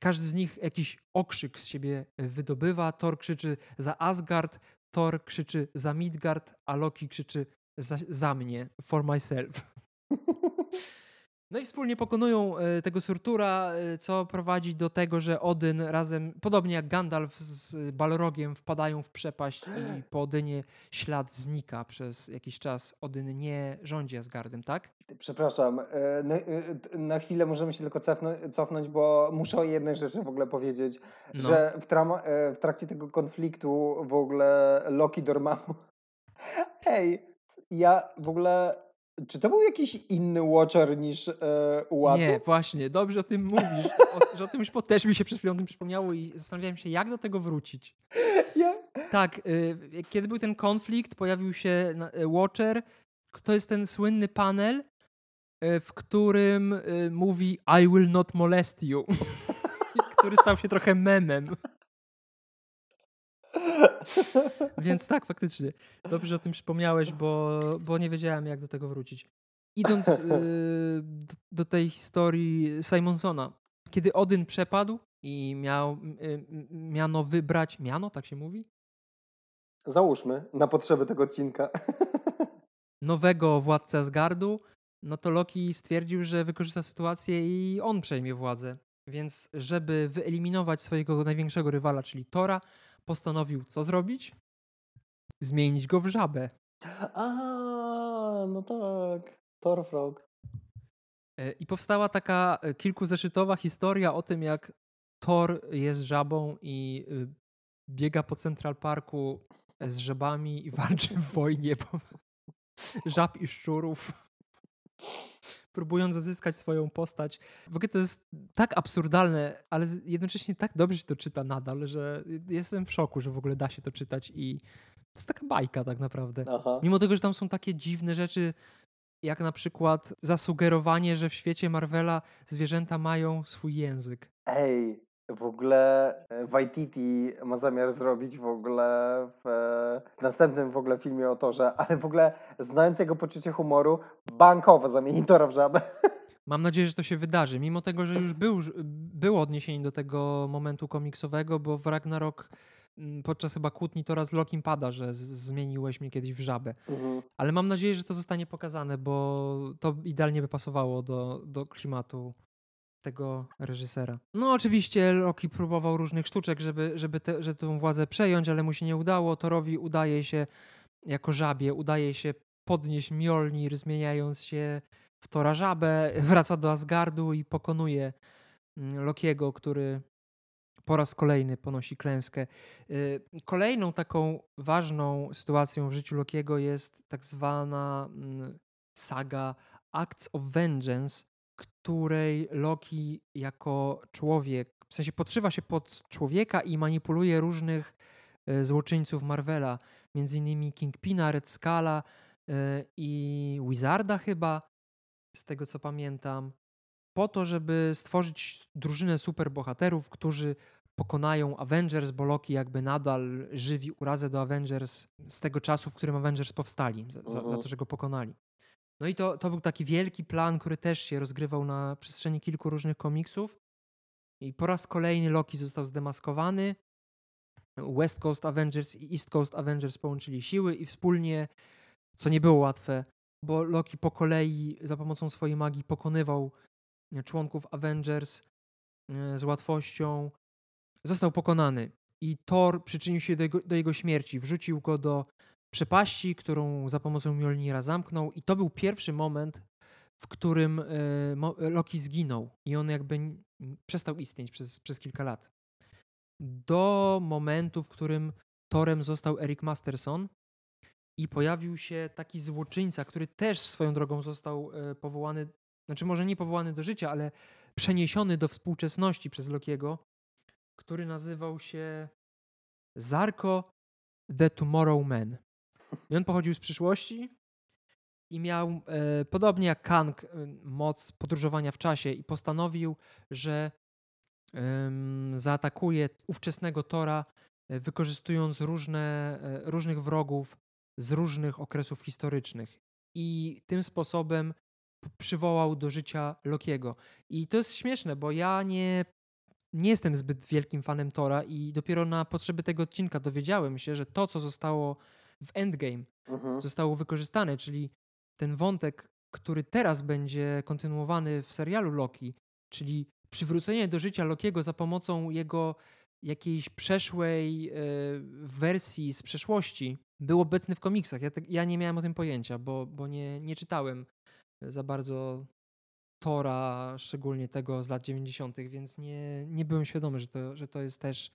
każdy z nich jakiś okrzyk z siebie wydobywa. Thor krzyczy za Asgard, Thor krzyczy za Midgard, a Loki krzyczy za, za mnie, for myself. No i wspólnie pokonują e, tego Surtura, e, co prowadzi do tego, że Odyn razem, podobnie jak Gandalf z Balrogiem, wpadają w przepaść i po Odynie ślad znika przez jakiś czas. Odyn nie rządzi Asgardem, tak? Przepraszam, e, na chwilę możemy się tylko cofnąć, bo muszę o jednej rzeczy w ogóle powiedzieć, no. że w, w trakcie tego konfliktu w ogóle Loki Dormammu Hej, ja w ogóle czy to był jakiś inny Watcher niż e, Uatu? Nie, właśnie, dobrze o tym mówisz, o, że o tym już też mi się przed chwilą tym przypomniało i zastanawiałem się, jak do tego wrócić. Ja. Tak, y, kiedy był ten konflikt, pojawił się y, Watcher, to jest ten słynny panel, y, w którym y, mówi I will not molest you, który stał się trochę memem. Więc tak, faktycznie. Dobrze, że o tym przypomniałeś, bo, bo nie wiedziałem, jak do tego wrócić. Idąc yy, do tej historii Simonsona, kiedy Odyn przepadł i miał yy, miano wybrać, miano, tak się mówi? Załóżmy, na potrzeby tego odcinka. Nowego władcę Asgardu, no to Loki stwierdził, że wykorzysta sytuację i on przejmie władzę. Więc żeby wyeliminować swojego największego rywala, czyli Tora, postanowił co zrobić? Zmienić go w żabę. A, no tak. Thorfrog. E, I powstała taka e, kilkuzeszytowa historia o tym, jak Thor jest żabą i y, biega po Central Parku z żabami i walczy w wojnie żab i szczurów próbując zyskać swoją postać. W ogóle to jest tak absurdalne, ale jednocześnie tak dobrze się to czyta nadal, że jestem w szoku, że w ogóle da się to czytać i to jest taka bajka tak naprawdę. Aha. Mimo tego, że tam są takie dziwne rzeczy, jak na przykład zasugerowanie, że w świecie Marvela zwierzęta mają swój język. Ej, w ogóle e, Waititi ma zamiar zrobić w ogóle w, w następnym w ogóle filmie o Torze, ale w ogóle znając jego poczucie humoru, bankowo zamieni Tora w żabę. Mam nadzieję, że to się wydarzy, mimo tego, że już był, było odniesienie do tego momentu komiksowego, bo w Ragnarok mm, podczas chyba kłótni Tora z Lokim pada, że zmieniłeś mnie kiedyś w żabę. Mhm. Ale mam nadzieję, że to zostanie pokazane, bo to idealnie by pasowało do, do klimatu tego reżysera. No oczywiście Loki próbował różnych sztuczek, żeby, żeby, te, żeby tę władzę przejąć, ale mu się nie udało. Torowi udaje się jako żabie, udaje się podnieść Mjolnir, zmieniając się w Tora żabę, wraca do Asgardu i pokonuje mm, Lokiego, który po raz kolejny ponosi klęskę. Y, kolejną taką ważną sytuacją w życiu Lokiego jest tak zwana mm, saga Acts of Vengeance, której Loki jako człowiek, w sensie podszywa się pod człowieka i manipuluje różnych e, złoczyńców Marvela, między innymi Kingpina, Red Scala e, i Wizarda chyba, z tego co pamiętam, po to, żeby stworzyć drużynę superbohaterów, którzy pokonają Avengers, bo Loki jakby nadal żywi urazę do Avengers z tego czasu, w którym Avengers powstali, za, za, za to, że go pokonali. No i to, to był taki wielki plan, który też się rozgrywał na przestrzeni kilku różnych komiksów. I po raz kolejny Loki został zdemaskowany. West Coast Avengers i East Coast Avengers połączyli siły i wspólnie, co nie było łatwe, bo Loki po kolei za pomocą swojej magii pokonywał członków Avengers e, z łatwością. Został pokonany i Thor przyczynił się do jego, do jego śmierci. Wrzucił go do przepaści, którą za pomocą Mjolnira zamknął i to był pierwszy moment, w którym e, Loki zginął i on jakby przestał istnieć przez, przez kilka lat. Do momentu, w którym Torem został Eric Masterson i pojawił się taki złoczyńca, który też swoją drogą został e, powołany, znaczy może nie powołany do życia, ale przeniesiony do współczesności przez Lokiego, który nazywał się Zarko the Tomorrow Man. I on pochodził z przyszłości i miał, e, podobnie jak Kang, e, moc podróżowania w czasie i postanowił, że e, zaatakuje ówczesnego Tora, e, wykorzystując różne, e, różnych wrogów z różnych okresów historycznych. I tym sposobem przywołał do życia Lokiego. I to jest śmieszne, bo ja nie, nie jestem zbyt wielkim fanem Tora i dopiero na potrzeby tego odcinka dowiedziałem się, że to, co zostało w Endgame mhm. zostało wykorzystane, czyli ten wątek, który teraz będzie kontynuowany w serialu Loki, czyli przywrócenie do życia Lokiego za pomocą jego jakiejś przeszłej e, wersji z przeszłości, był obecny w komiksach. Ja, te, ja nie miałem o tym pojęcia, bo, bo nie, nie czytałem za bardzo Tora, szczególnie tego z lat 90., więc nie, nie byłem świadomy, że to, że to jest też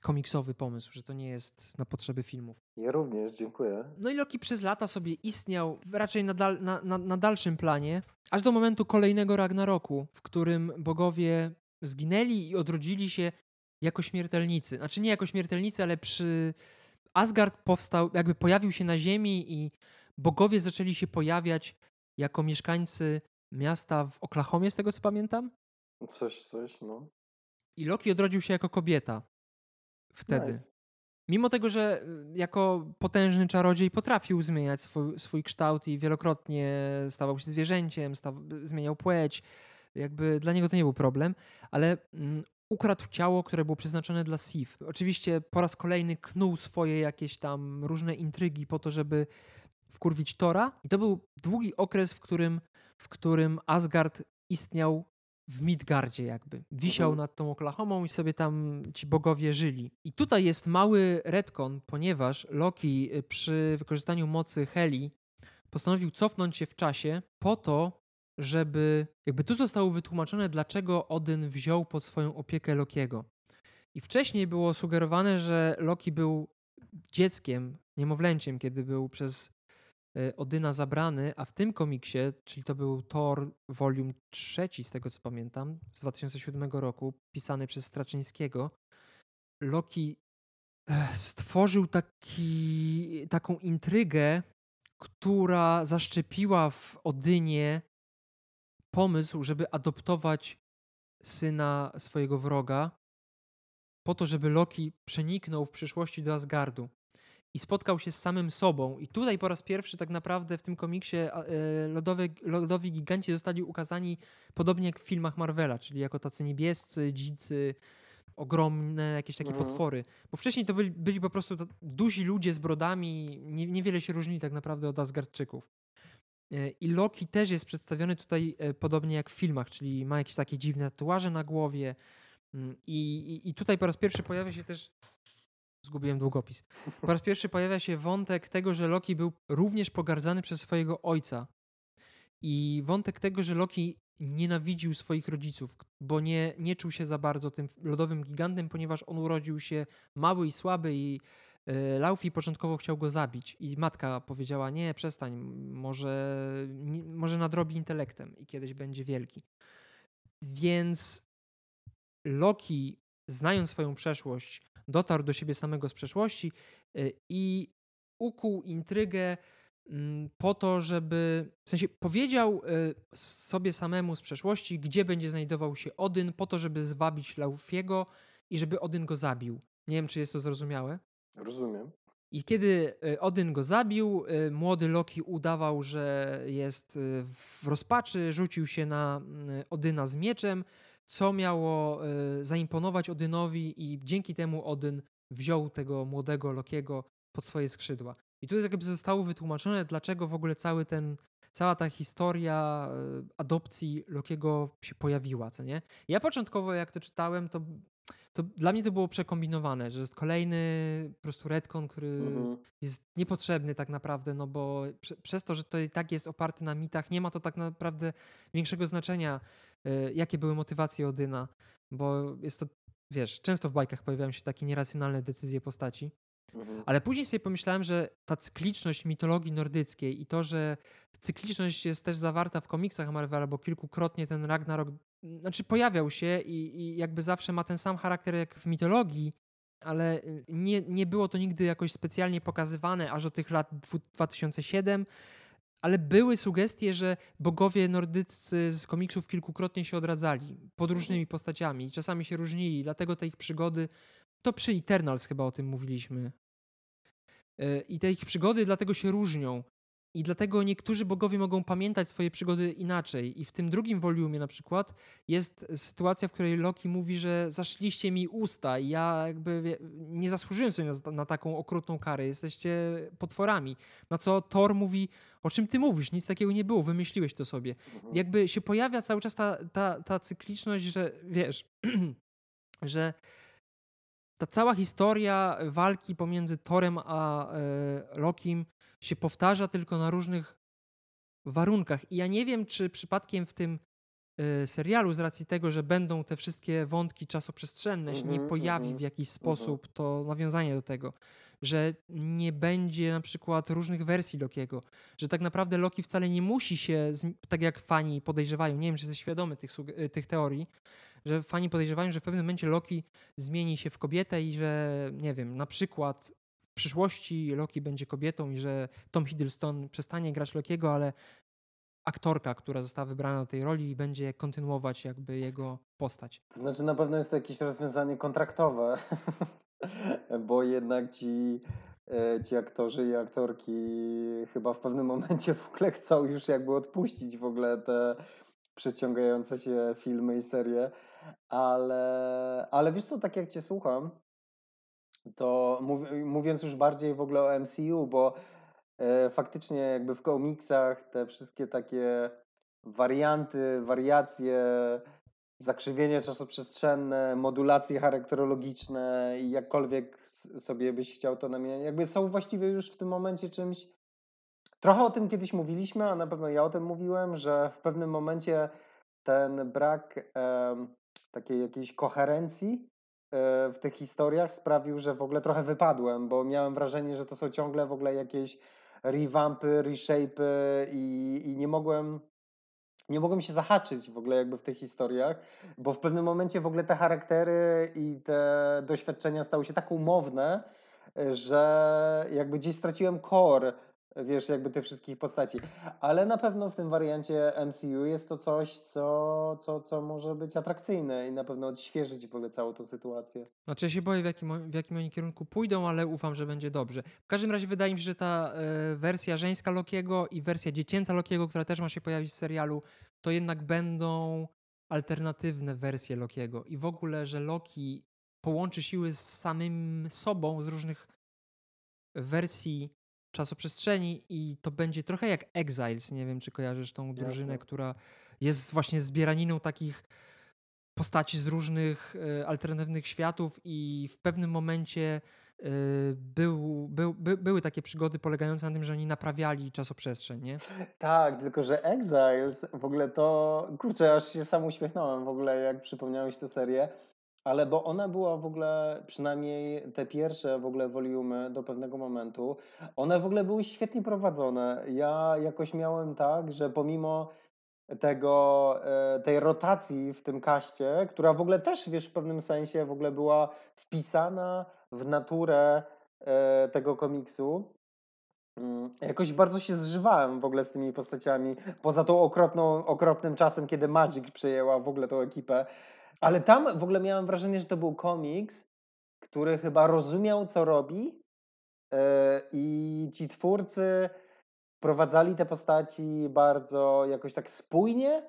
komiksowy pomysł, że to nie jest na potrzeby filmów. Ja również, dziękuję. No i Loki przez lata sobie istniał raczej na, dal, na, na, na dalszym planie, aż do momentu kolejnego Ragnaroku, w którym bogowie zginęli i odrodzili się jako śmiertelnicy. Znaczy nie jako śmiertelnicy, ale przy Asgard powstał, jakby pojawił się na ziemi i bogowie zaczęli się pojawiać jako mieszkańcy miasta w Oklahomie, z tego co pamiętam. Coś, coś, no. I Loki odrodził się jako kobieta wtedy. Nice. Mimo tego, że y, jako potężny czarodziej potrafił zmieniać swój, swój kształt i wielokrotnie stawał się zwierzęciem, staw, zmieniał płeć, jakby dla niego to nie był problem, ale mm, ukradł ciało, które było przeznaczone dla Sif. Oczywiście po raz kolejny knuł swoje jakieś tam różne intrygi po to, żeby wkurwić Tora. I to był długi okres, w którym, w którym Asgard istniał w Midgardzie jakby. Wisiał mhm. nad tą Oklahomą i sobie tam ci bogowie żyli. I tutaj jest mały retcon, ponieważ Loki y, przy wykorzystaniu mocy Heli postanowił cofnąć się w czasie po to, żeby jakby tu zostało wytłumaczone, dlaczego Odyn wziął pod swoją opiekę Lokiego. I wcześniej było sugerowane, że Loki był dzieckiem, niemowlęciem, kiedy był przez Odyna zabrany, a w tym komiksie, czyli to był Thor Volume 3, z tego co pamiętam, z 2007 roku, pisany przez Straczyńskiego, Loki e, stworzył taki, taką intrygę, która zaszczepiła w Odynie pomysł, żeby adoptować syna swojego wroga, po to, żeby Loki przeniknął w przyszłości do Asgardu i spotkał się z samym sobą. I tutaj po raz pierwszy tak naprawdę w tym komiksie e, lodowe, lodowi giganci zostali ukazani podobnie jak w filmach Marvela, czyli jako tacy niebiescy, dzicy, ogromne jakieś takie mhm. potwory. Bo wcześniej to byli, byli po prostu duzi ludzie z brodami, nie, niewiele się różnili tak naprawdę od Asgardczyków. E, I Loki też jest przedstawiony tutaj e, podobnie jak w filmach, czyli ma jakieś takie dziwne tatuaże na głowie. Mm, I, i, I tutaj po raz pierwszy pojawia się też Zgubiłem długopis. Po raz pierwszy pojawia się wątek tego, że Loki był również pogardzany przez swojego ojca. I wątek tego, że Loki nienawidził swoich rodziców, bo nie, nie czuł się za bardzo tym lodowym gigantem, ponieważ on urodził się mały i słaby i y, Laufey początkowo chciał go zabić i matka powiedziała, nie, przestań, może, nie, może nadrobi intelektem i kiedyś będzie wielki. Więc Loki, znając swoją przeszłość, dotarł do siebie samego z przeszłości y, i ukuł intrygę mm, po to, żeby, w sensie powiedział y, sobie samemu z przeszłości, gdzie będzie znajdował się Odyn, po to, żeby zwabić Laufiego i żeby Odyn go zabił. Nie wiem, czy jest to zrozumiałe. Rozumiem. I kiedy y, Odyn go zabił, młody Loki udawał, że jest w rozpaczy, rzucił się na Odyna z mieczem, co miało zaimponować Odynowi i dzięki temu Odyn wziął tego młodego Lokiego pod swoje skrzydła. I tu jakby zostało wytłumaczone, dlaczego w ogóle cały ten, cała ta historia adopcji Lokiego się pojawiła, co nie? Ja początkowo jak to czytałem, to to dla mnie to było przekombinowane, że jest kolejny po prostu retcon, który mhm. jest niepotrzebny tak naprawdę, no bo prze, przez to, że to i tak jest oparte na mitach, nie ma to tak naprawdę większego znaczenia, y, jakie były motywacje Odyna, bo jest to, wiesz, często w bajkach pojawiają się takie nieracjonalne decyzje postaci. Mhm. Ale później sobie pomyślałem, że ta cykliczność mitologii nordyckiej i to, że cykliczność jest też zawarta w komiksach Marvela, bo kilkukrotnie ten Ragnarok znaczy pojawiał się i, i jakby zawsze ma ten sam charakter jak w mitologii, ale y, nie, nie było to nigdy jakoś specjalnie pokazywane aż do tych lat 2007, ale były sugestie, że bogowie nordyccy z komiksów kilkukrotnie się odradzali pod różnymi postaciami, czasami się różnili, dlatego te ich przygody, to przy Eternals chyba o tym mówiliśmy. Y, I te ich przygody dlatego się różnią. I dlatego niektórzy bogowie mogą pamiętać swoje przygody inaczej. I w tym drugim volumie na przykład jest sytuacja, w której Loki mówi, że zaszliście mi usta i ja jakby nie zasłużyłem sobie na, na taką okrutną karę. Jesteście potworami. Na co Thor mówi, o czym ty mówisz? Nic takiego nie było, wymyśliłeś to sobie. Mhm. Jakby się pojawia cały czas ta, ta, ta cykliczność, że wiesz, że ta cała historia walki pomiędzy Torem a e, Lokim się powtarza tylko na różnych warunkach. I ja nie wiem, czy przypadkiem w tym y, serialu, z racji tego, że będą te wszystkie wątki czasoprzestrzenne, się nie mhm, pojawi mhm, w jakiś mhm. sposób to nawiązanie do tego, że nie będzie na przykład różnych wersji Lokiego, że tak naprawdę Loki wcale nie musi się, tak jak fani podejrzewają, nie wiem, czy jesteś świadomy tych, tych teorii, że fani podejrzewają, że w pewnym momencie Loki zmieni się w kobietę i że, nie wiem, na przykład przyszłości Loki będzie kobietą i że Tom Hiddleston przestanie grać Lokiego, ale aktorka, która została wybrana do tej roli będzie kontynuować jakby jego postać. To znaczy na pewno jest to jakieś rozwiązanie kontraktowe, bo jednak ci, e, ci aktorzy i aktorki chyba w pewnym momencie w ogóle chcą już jakby odpuścić w ogóle te przeciągające się filmy i serie, ale, ale wiesz co, tak jak cię słucham, to mów, mówiąc już bardziej w ogóle o MCU, bo e, faktycznie jakby w komiksach te wszystkie takie warianty, wariacje, zakrzywienie czasoprzestrzenne, modulacje charakterologiczne i jakkolwiek sobie byś chciał to namieniać, jakby są właściwie już w tym momencie czymś. Trochę o tym kiedyś mówiliśmy, a na pewno ja o tym mówiłem, że w pewnym momencie ten brak takiej jakiejś koherencji w tych historiach sprawił, że w ogóle trochę wypadłem, bo miałem wrażenie, że to są ciągle w ogóle jakieś revampy, reshape'y i, i nie mogłem nie mogłem się zahaczyć w ogóle jakby w tych historiach, bo w pewnym momencie w ogóle te charaktery i te doświadczenia stały się tak umowne, że jakby gdzieś straciłem core wiesz, jakby tych wszystkich postaci. Ale na pewno w tym wariancie MCU jest to coś, co, co, co może być atrakcyjne i na pewno odświeżyć w ogóle całą tą sytuację. Znaczy ja się boję, w jakim, w jakim oni kierunku pójdą, ale ufam, że będzie dobrze. W każdym razie wydaje mi się, że ta e, wersja żeńska Lokiego i wersja dziecięca Lokiego, która też ma się pojawić w serialu, to jednak będą alternatywne wersje Lokiego. I w ogóle, że Loki połączy siły z samym sobą z różnych wersji czasoprzestrzeni i to będzie trochę jak Exiles. Nie wiem, czy kojarzysz tą drużynę, Jasne. która jest właśnie zbieraniną takich postaci z różnych e, alternatywnych światów i w pewnym momencie e, był, był, by, były takie przygody polegające na tym, że oni naprawiali czasoprzestrzeń, nie? Tak, tylko że Exiles w ogóle to, kurczę, aż się sam uśmiechnąłem w ogóle, jak przypomniałeś tę serię, ale bo ona była w ogóle, przynajmniej te pierwsze w ogóle woliumy do pewnego momentu, one w ogóle były świetnie prowadzone. Ja jakoś miałem tak, że pomimo tego, e, tej rotacji w tym kaście, która w ogóle też, wiesz, w pewnym sensie w ogóle była wpisana w naturę e, tego komiksu. Mm, jakoś bardzo się zżywałem w ogóle z tymi postaciami, poza tą okropną, okropnym czasem, kiedy Magic przejęła w ogóle tą ekipę. Ale tam w ogóle miałem wrażenie, że to był komiks, który chyba rozumiał, co robi e, i ci twórcy prowadzali te postaci bardzo jakoś tak spójnie.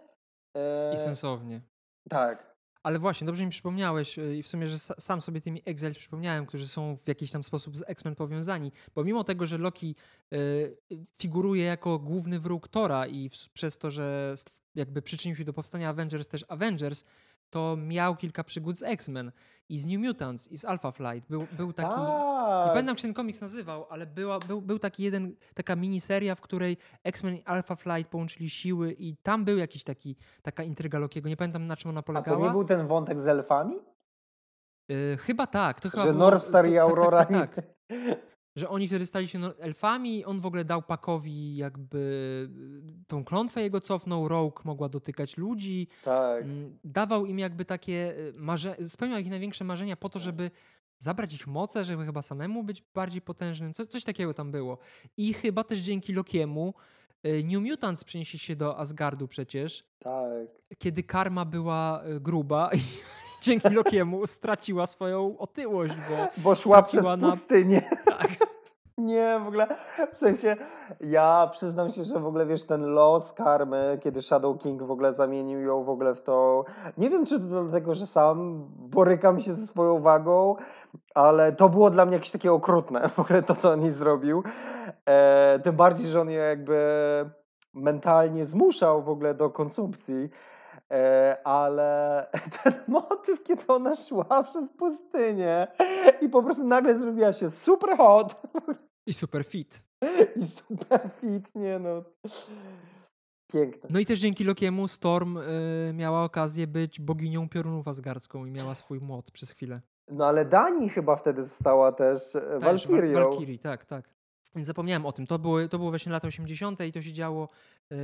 I sensownie. Tak. Ale właśnie, dobrze mi przypomniałeś y, i w sumie, że sam sobie tymi Exile przypomniałem, którzy są w jakiś tam sposób z X-Men powiązani, bo mimo tego, że Loki y, figuruje jako główny wróg Tora i w, przez to, że jakby przyczynił się do powstania Avengers też Avengers, to miał kilka przygód z X-Men i z New Mutants i z Alpha Flight. Był, był taki. Tak. Nie pamiętam, jak się ten komiks nazywał, ale była, był, był taki jeden, taka miniseria, w której X-Men i Alpha Flight połączyli siły i tam był jakiś taki, taka intryga Lokiego. Nie pamiętam, na czym ona polegała. A to nie był ten wątek z elfami? Yy, chyba tak. To chyba że Northstar i Aurora. Tak, tak, tak, tak że oni wtedy stali się no, elfami, on w ogóle dał Pakowi jakby y, tą klątwę jego cofnął, Rogue mogła dotykać ludzi. Tak. Mm, dawał im jakby takie y, marzenia, spełniał ich największe marzenia po to, tak. żeby zabrać ich moce, żeby chyba samemu być bardziej potężnym. Co, coś takiego tam było. I chyba też dzięki Lokiemu y, New Mutants przenieśli się do Asgardu przecież. Tak. Kiedy karma była gruba i dzięki Lokiemu straciła swoją otyłość, bo, bo szła przez na... pustynię. Tak. Nie, w ogóle, w sensie, ja przyznam się, że w ogóle, wiesz, ten los karmy, kiedy Shadow King w ogóle zamienił ją w ogóle w to, nie wiem, czy to dlatego, że sam borykam się ze swoją wagą, ale to było dla mnie jakieś takie okrutne, w ogóle to, co on jej zrobił. E, tym bardziej, że on je jakby mentalnie zmuszał w ogóle do konsumpcji. E, ale ten motyw, kiedy ona szła przez pustynię i po prostu nagle zrobiła się super hot. I super fit. I super fit, nie no. Piękne. No i też dzięki Lokiemu Storm y, miała okazję być boginią piorunów asgardzką i miała swój młot przez chwilę. No ale Dani chyba wtedy została też e, Walkirią. Walkirii, tak, tak. Zapomniałem o tym. To były, to były właśnie lata 80. i to się działo yy,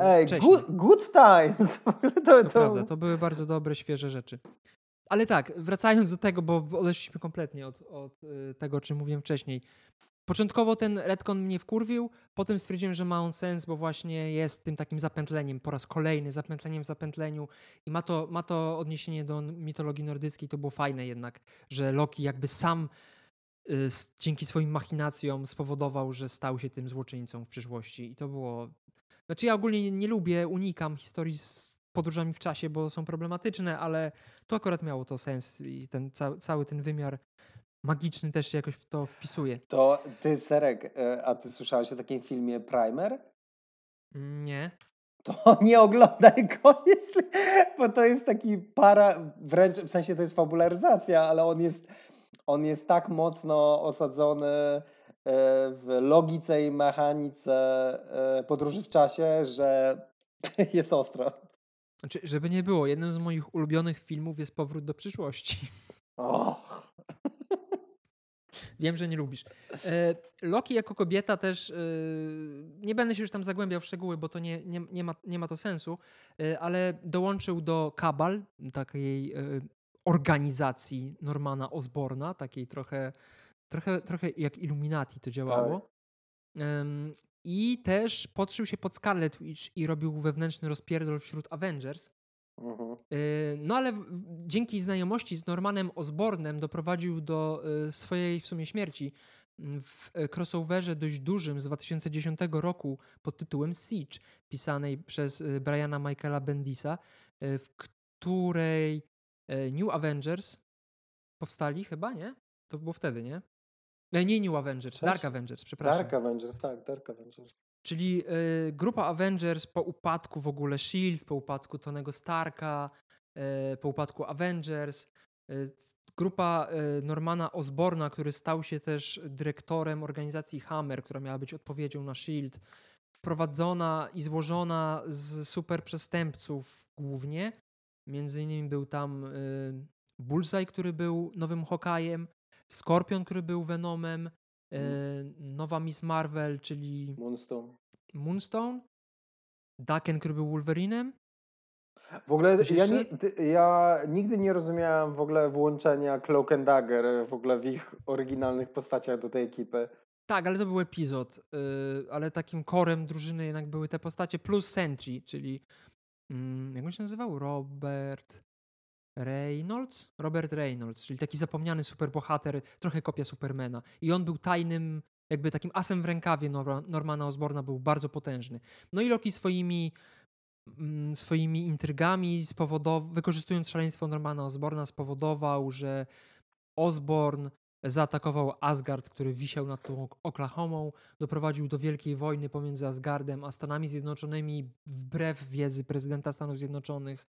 Ej, wcześniej. Good, good times. to, to, to, prawda, to były bardzo dobre, świeże rzeczy. Ale tak, wracając do tego, bo odeszliśmy kompletnie od, od yy, tego, o czym mówiłem wcześniej. Początkowo ten retcon mnie wkurwił, potem stwierdziłem, że ma on sens, bo właśnie jest tym takim zapętleniem, po raz kolejny zapętleniem w zapętleniu i ma to, ma to odniesienie do mitologii nordyckiej, to było fajne jednak, że Loki jakby sam dzięki swoim machinacjom spowodował, że stał się tym złoczyńcą w przyszłości. I to było. Znaczy, ja ogólnie nie, nie lubię, unikam historii z podróżami w czasie, bo są problematyczne, ale tu akurat miało to sens i ten ca cały ten wymiar magiczny też się jakoś w to wpisuje. To ty, Serek, e, a ty słyszałeś o takim filmie Primer? Nie. To nie oglądaj go, jeśli, bo to jest taki para, wręcz w sensie to jest fabularyzacja, ale on jest on jest tak mocno osadzony e, w logice i mechanice e, podróży w czasie, że jest ostro. Znaczy, żeby nie było, jednym z moich ulubionych filmów jest Powrót do przyszłości. Oh. Wiem, że nie lubisz. E, Loki jako kobieta też, nie będę się już tam zagłębiał w szczegóły, bo to nie, nie, nie, ma, nie ma to sensu, ale dołączył do Kabal, takiej organizacji Normana Osborna, takiej trochę, trochę, trochę jak Illuminati to działało. Tak. Um, I też podszył się pod Scarlet Witch i robił wewnętrzny rozpierdol wśród Avengers. Uh-huh. No ale dzięki znajomości z Normanem Osbornem doprowadził do y, swojej w sumie śmierci w crossoverze dość dużym z 2010 roku pod tytułem Siege, pisanej przez y, Briana Michaela Bendisa, y, w której New Avengers powstali chyba, nie? To było wtedy, nie? Nie, nie New Avengers, Cześć. Dark Avengers, przepraszam. Dark Avengers, tak, Dark Avengers. Czyli y, grupa Avengers po upadku w ogóle SHIELD, po upadku Tonego Starka, y, po upadku Avengers, y, grupa Normana Osborna, który stał się też dyrektorem organizacji Hammer, która miała być odpowiedzią na SHIELD, prowadzona i złożona z super przestępców głównie, Między innymi był tam y, Bullseye, który był nowym Hokajem, Skorpion, który był Venomem, y, mhm. nowa Miss Marvel, czyli Moonstone. Moonstone. Daken, który był Wolverinem. W ogóle ja, nie, ja nigdy nie rozumiałem w ogóle włączenia Cloak and Dagger w ogóle w ich oryginalnych postaciach do tej ekipy. Tak, ale to był epizod. Yy, ale takim korem drużyny jednak były te postacie plus Sentry, czyli mm, jak on się nazywał? Robert Reynolds? Robert Reynolds, czyli taki zapomniany superbohater, trochę kopia Supermana. I on był tajnym, jakby takim asem w rękawie Normana Osborna, był bardzo potężny. No i Loki swoimi mm, swoimi intrygami, spowodow- wykorzystując szaleństwo Normana Osborna, spowodował, że Osborn zaatakował Asgard, który wisiał nad tą Ok- Oklahomą, doprowadził do wielkiej wojny pomiędzy Asgardem a Stanami Zjednoczonymi wbrew wiedzy prezydenta Stanów Zjednoczonych,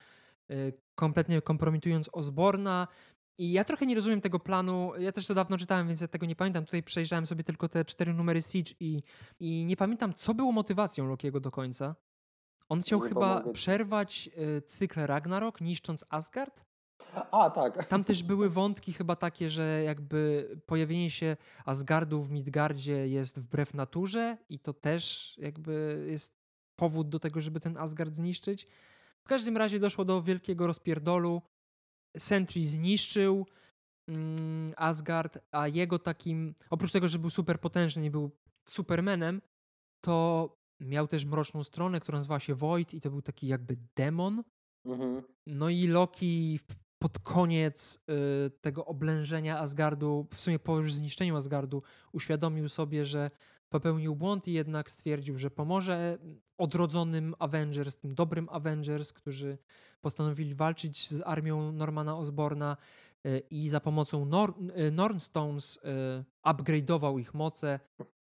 y, kompletnie kompromitując Osborna. I ja trochę nie rozumiem tego planu. Ja też to dawno czytałem, więc ja tego nie pamiętam. Tutaj przejrzałem sobie tylko te cztery numery Siege i, i nie pamiętam, co było motywacją Lokiego do końca. On chciał Nie chyba pomogę przerwać y, cykl Ragnarok, niszcząc Asgard. A, tak. Tam też były wątki chyba takie, że jakby pojawienie się Asgardu w Midgardzie jest wbrew naturze i to też jakby jest powód do tego, żeby ten Asgard zniszczyć. W każdym razie doszło do wielkiego rozpierdolu. Sentry zniszczył mm, Asgard, a jego takim, oprócz tego, że był super potężny i był Supermanem, to miał też mroczną stronę, która nazywała się Void i to był taki jakby demon. Mhm. No i Loki pod koniec y, tego oblężenia Asgardu, w sumie po już zniszczeniu Asgardu, uświadomił sobie, że popełnił błąd i jednak stwierdził, że pomoże odrodzonym Avengers, tym dobrym Avengers, którzy postanowili walczyć z armią Normana Osborna y, i za pomocą Nor- y, Nornstones y, upgrade'ował ich moce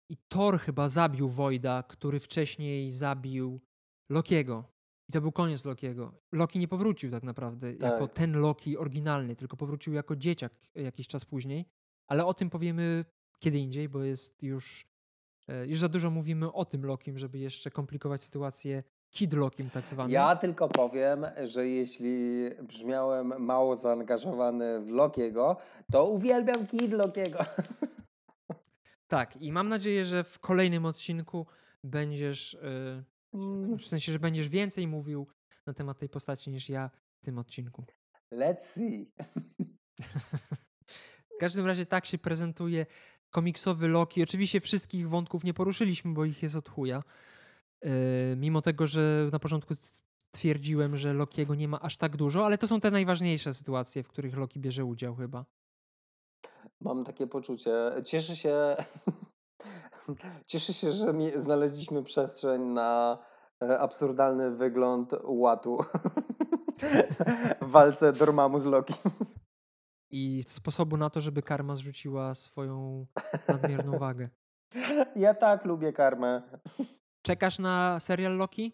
i Thor chyba zabił Voida, który wcześniej zabił Lokiego. I to był koniec Lokiego. Loki nie powrócił tak naprawdę jako Tak. ten Loki oryginalny, tylko powrócił jako dzieciak jakiś czas później. Ale o tym powiemy kiedy indziej, bo jest już, e, już za dużo mówimy o tym Lokim, żeby jeszcze komplikować sytuację Kid Lokim tak zwanym. Ja tylko powiem, że jeśli brzmiałem mało zaangażowany w Lokiego, to uwielbiam Kid Lokiego. Tak, i mam nadzieję, że w kolejnym odcinku będziesz, e, w sensie, że będziesz więcej mówił na temat tej postaci niż ja w tym odcinku. Let's see. W każdym razie tak się prezentuje komiksowy Loki. Oczywiście wszystkich wątków nie poruszyliśmy, bo ich jest od chuja. Yy, mimo tego, że na początku twierdziłem, że Lokiego nie ma aż tak dużo, ale to są te najważniejsze sytuacje, w których Loki bierze udział chyba. Mam takie poczucie. Cieszę się, cieszę się, że znaleźliśmy przestrzeń na e, absurdalny wygląd łatu w walce Dormammu z Loki. I sposobu na to, żeby karma zrzuciła swoją nadmierną wagę. Ja tak lubię karmę. Czekasz na serial Loki?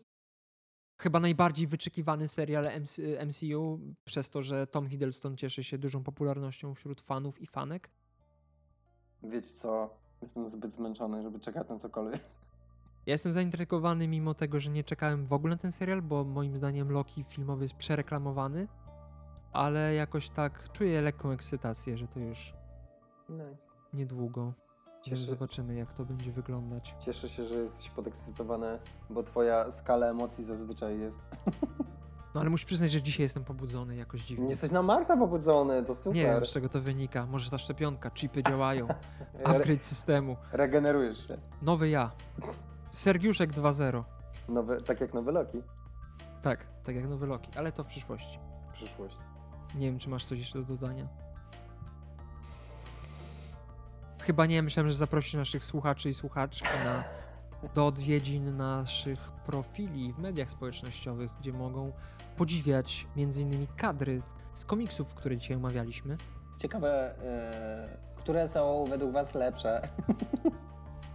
Chyba najbardziej wyczekiwany serial MC, MCU, przez to, że Tom Hiddleston cieszy się dużą popularnością wśród fanów i fanek. Wiecie co? Jestem zbyt zmęczony, żeby czekać na cokolwiek. Ja jestem zaintrygowany mimo tego, że nie czekałem w ogóle na ten serial, bo moim zdaniem Loki filmowy jest przereklamowany, ale jakoś tak czuję lekką ekscytację, że to już Nice. niedługo. Cieszę, zobaczymy, jak to będzie wyglądać. cieszę się, że jesteś podekscytowany, bo twoja skala emocji zazwyczaj jest. No ale musisz przyznać, że dzisiaj jestem pobudzony jakoś Nie dziwnie. jesteś na Marsa pobudzony, to super. Nie wiem, z czego to wynika. Może ta szczepionka, chipy działają, upgrade systemu. regenerujesz się. Nowy ja. Sergiuszek 2.0. Nowy, tak jak nowy Loki. Tak, tak jak nowy Loki, ale to w przyszłości. Przyszłość. Nie wiem, czy masz coś jeszcze do dodania. Chyba nie, myślałem, że zaprosisz naszych słuchaczy i słuchaczki na, do odwiedzin naszych profili w mediach społecznościowych, gdzie mogą podziwiać m.in. kadry z komiksów, które dzisiaj omawialiśmy. Ciekawe, e, które są według Was lepsze?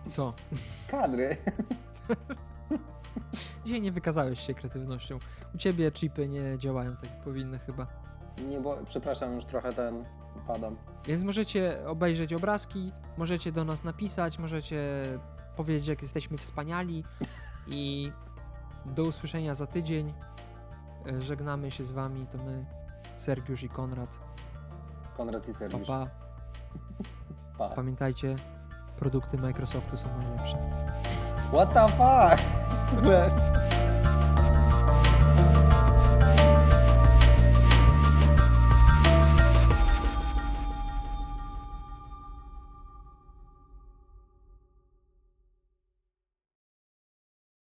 Co? Kadry. Dzisiaj nie wykazałeś się kreatywnością. U ciebie chipy nie działają tak jak powinny chyba. Nie, bo przepraszam, już trochę ten padam. Więc możecie obejrzeć obrazki, możecie do nas napisać, możecie powiedzieć, jak jesteśmy wspaniali i do usłyszenia za tydzień. Żegnamy się z wami, to my, Sergiusz i Konrad. Konrad i Pa, Sergiusz. pa. Pa. Pamiętajcie, produkty Microsoftu są najlepsze. What the fuck?